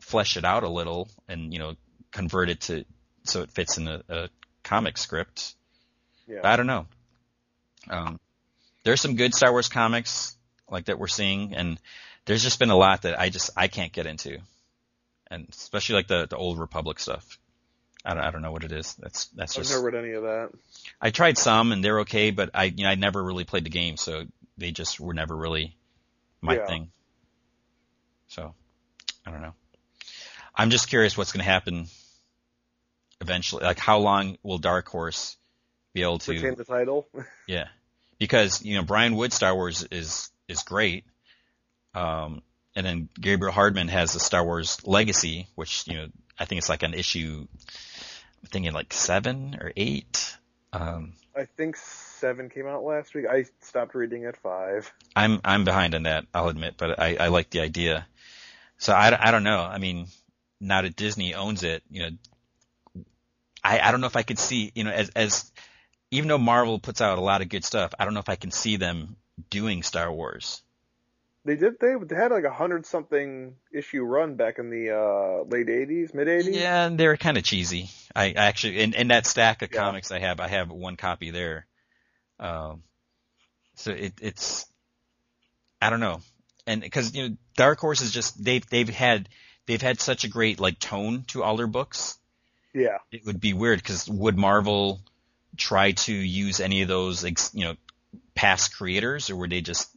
flesh it out a little and you know convert it to so it fits in a, a comic script. Yeah. I don't know. Um, there's some good Star Wars comics like that we're seeing, and there's just been a lot that I just I can't get into, and especially like the the old Republic stuff. I don't I don't know what it is. That's that's I've just never read any of that. I tried some and they're okay, but I you know I never really played the game, so they just were never really my Yeah. thing. So I don't know. I'm just curious what's going to happen eventually. Like how long will Dark Horse be able to Retain the title. yeah, because you know Brian Wood Star Wars is is great, um, and then Gabriel Hardman has the Star Wars Legacy, which you know I think it's like an issue. I'm thinking like seven or eight. Um, I think seven came out last week. I stopped reading at five. I'm I'm behind on that. I'll admit, but I I like the idea. So I, I don't know. I mean, now that Disney owns it, you know, I I don't know if I could see you know as as even though Marvel puts out a lot of good stuff, I don't know if I can see them doing Star Wars. They did. They had like a hundred something issue run back in the uh, late '80s, mid '80s. Yeah, and they were kind of cheesy. I, I actually, in, in that stack of Yeah. comics I have, I have one copy there. Um, so it, it's, I don't know, and because you know, Dark Horse is just they've they've had they've had such a great like tone to all their books. Yeah. It would be weird because would Marvel try to use any of those, you know, past creators, or would they just,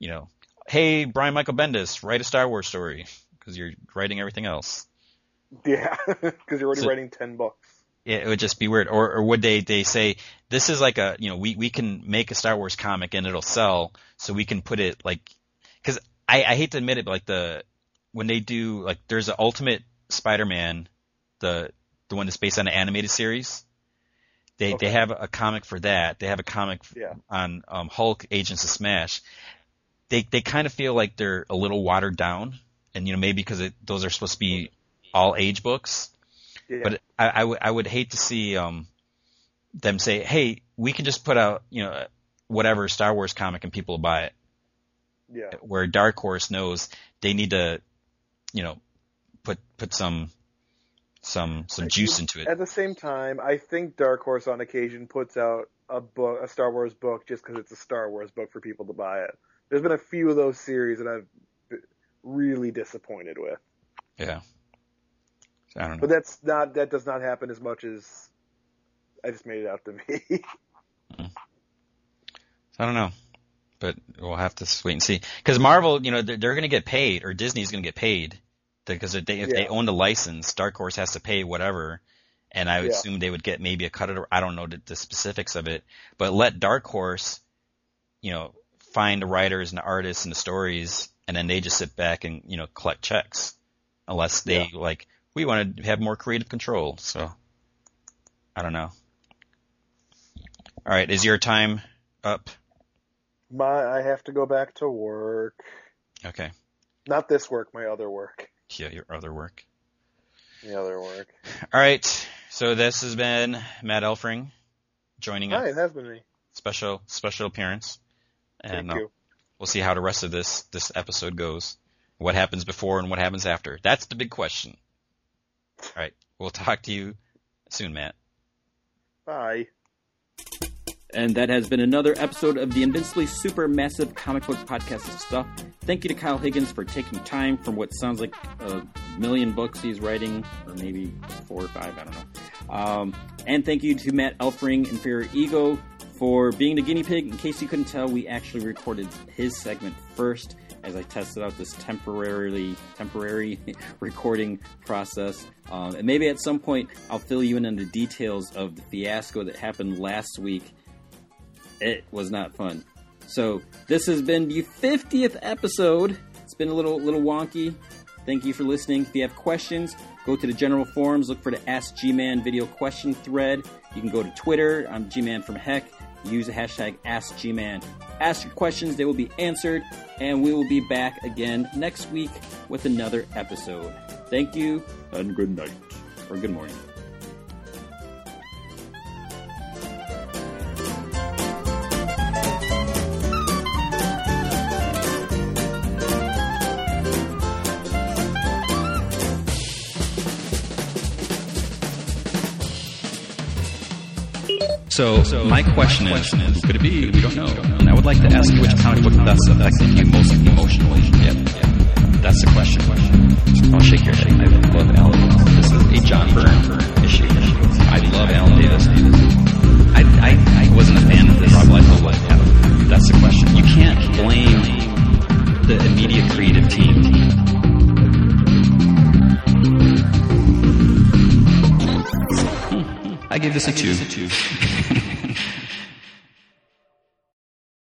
you know, hey, Brian Michael Bendis, write a Star Wars story because you're writing everything else. Yeah, because you're already so, writing ten books. Yeah, it would just be weird. Or, or would they they say this is like a you know we we can make a Star Wars comic and it'll sell, so we can put it like because I I hate to admit it, but like the when they do like there's an Ultimate Spider-Man, the the one that's based on an animated series. They okay. they have a comic for that. They have a comic yeah. on um, Hulk Agents of Smash. They they kind of feel like they're a little watered down, and you know maybe because those are supposed to be all age books. Yeah. But I, I would I would hate to see um them say, hey, we can just put out you know whatever Star Wars comic and people will buy it. Yeah. Where Dark Horse knows they need to, you know, put put some some some juice into it. At the same time, I think Dark Horse on occasion puts out a book, a Star Wars book, just because it's a Star Wars book for people to buy it. There's been a few of those series that I've been really disappointed with. Yeah. I don't know. But that's not that does not happen as much as I just made it out to be. Hmm. I don't know, but we'll have to wait and see. Because Marvel, you know, they're, they're going to get paid, or Disney's going to get paid because if they if yeah. they own the license, Dark Horse has to pay whatever, and I would yeah. assume they would get maybe a cut of. I don't know the, the specifics of it, but let Dark Horse, you know, find the writers and the artists and the stories, and then they just sit back and you know collect checks, unless they yeah. like we want to have more creative control. So I don't know. All right, is your time up? My I have to go back to work. Okay. Not this work, my other work. Yeah, your other work. The other work. All right. So this has been Matt Elfring joining us. Hi, it has been me. Special special appearance. And Thank you. Uh, we'll see how the rest of this this episode goes. What happens before and what happens after. That's the big question. All right. We'll talk to you soon, Matt. Bye. And that has been another episode of the Invincibly Super Massive Comic Book Podcast of Stuff. Thank you to Kyle Higgins for taking time from what sounds like a million books he's writing, or maybe four or five, I don't know. Um, and thank you to Matt Elfring, Inferior Ego, for being the guinea pig. In case you couldn't tell, we actually recorded his segment first as I tested out this temporarily temporary recording process. Um, and maybe at some point I'll fill you in on the details of the fiasco that happened last week it was not fun. So this has been the 50th episode. It's been a little little wonky. Thank you for listening. If you have questions, go to the general forums, look for the Ask G-Man video question thread. You can go to Twitter. I'm G-Man from Heck. Use the hashtag Ask G-Man. Ask your questions, they will be answered, and we will be back again next week with another episode. Thank you, and good night, or good morning. So, so my question, my question is, who could it be? We don't know. And I would like to ask you which comic book thus affected you most emotionally. Yeah, yeah. That's the question. I'll shake your head. I love Alan Davis. This is a John Byrne issue. I love Alan Davis. I, I, I wasn't a fan of this. Rob Liefeld was. That's the question. You can't blame the immediate creative team. Hmm. I gave this a two.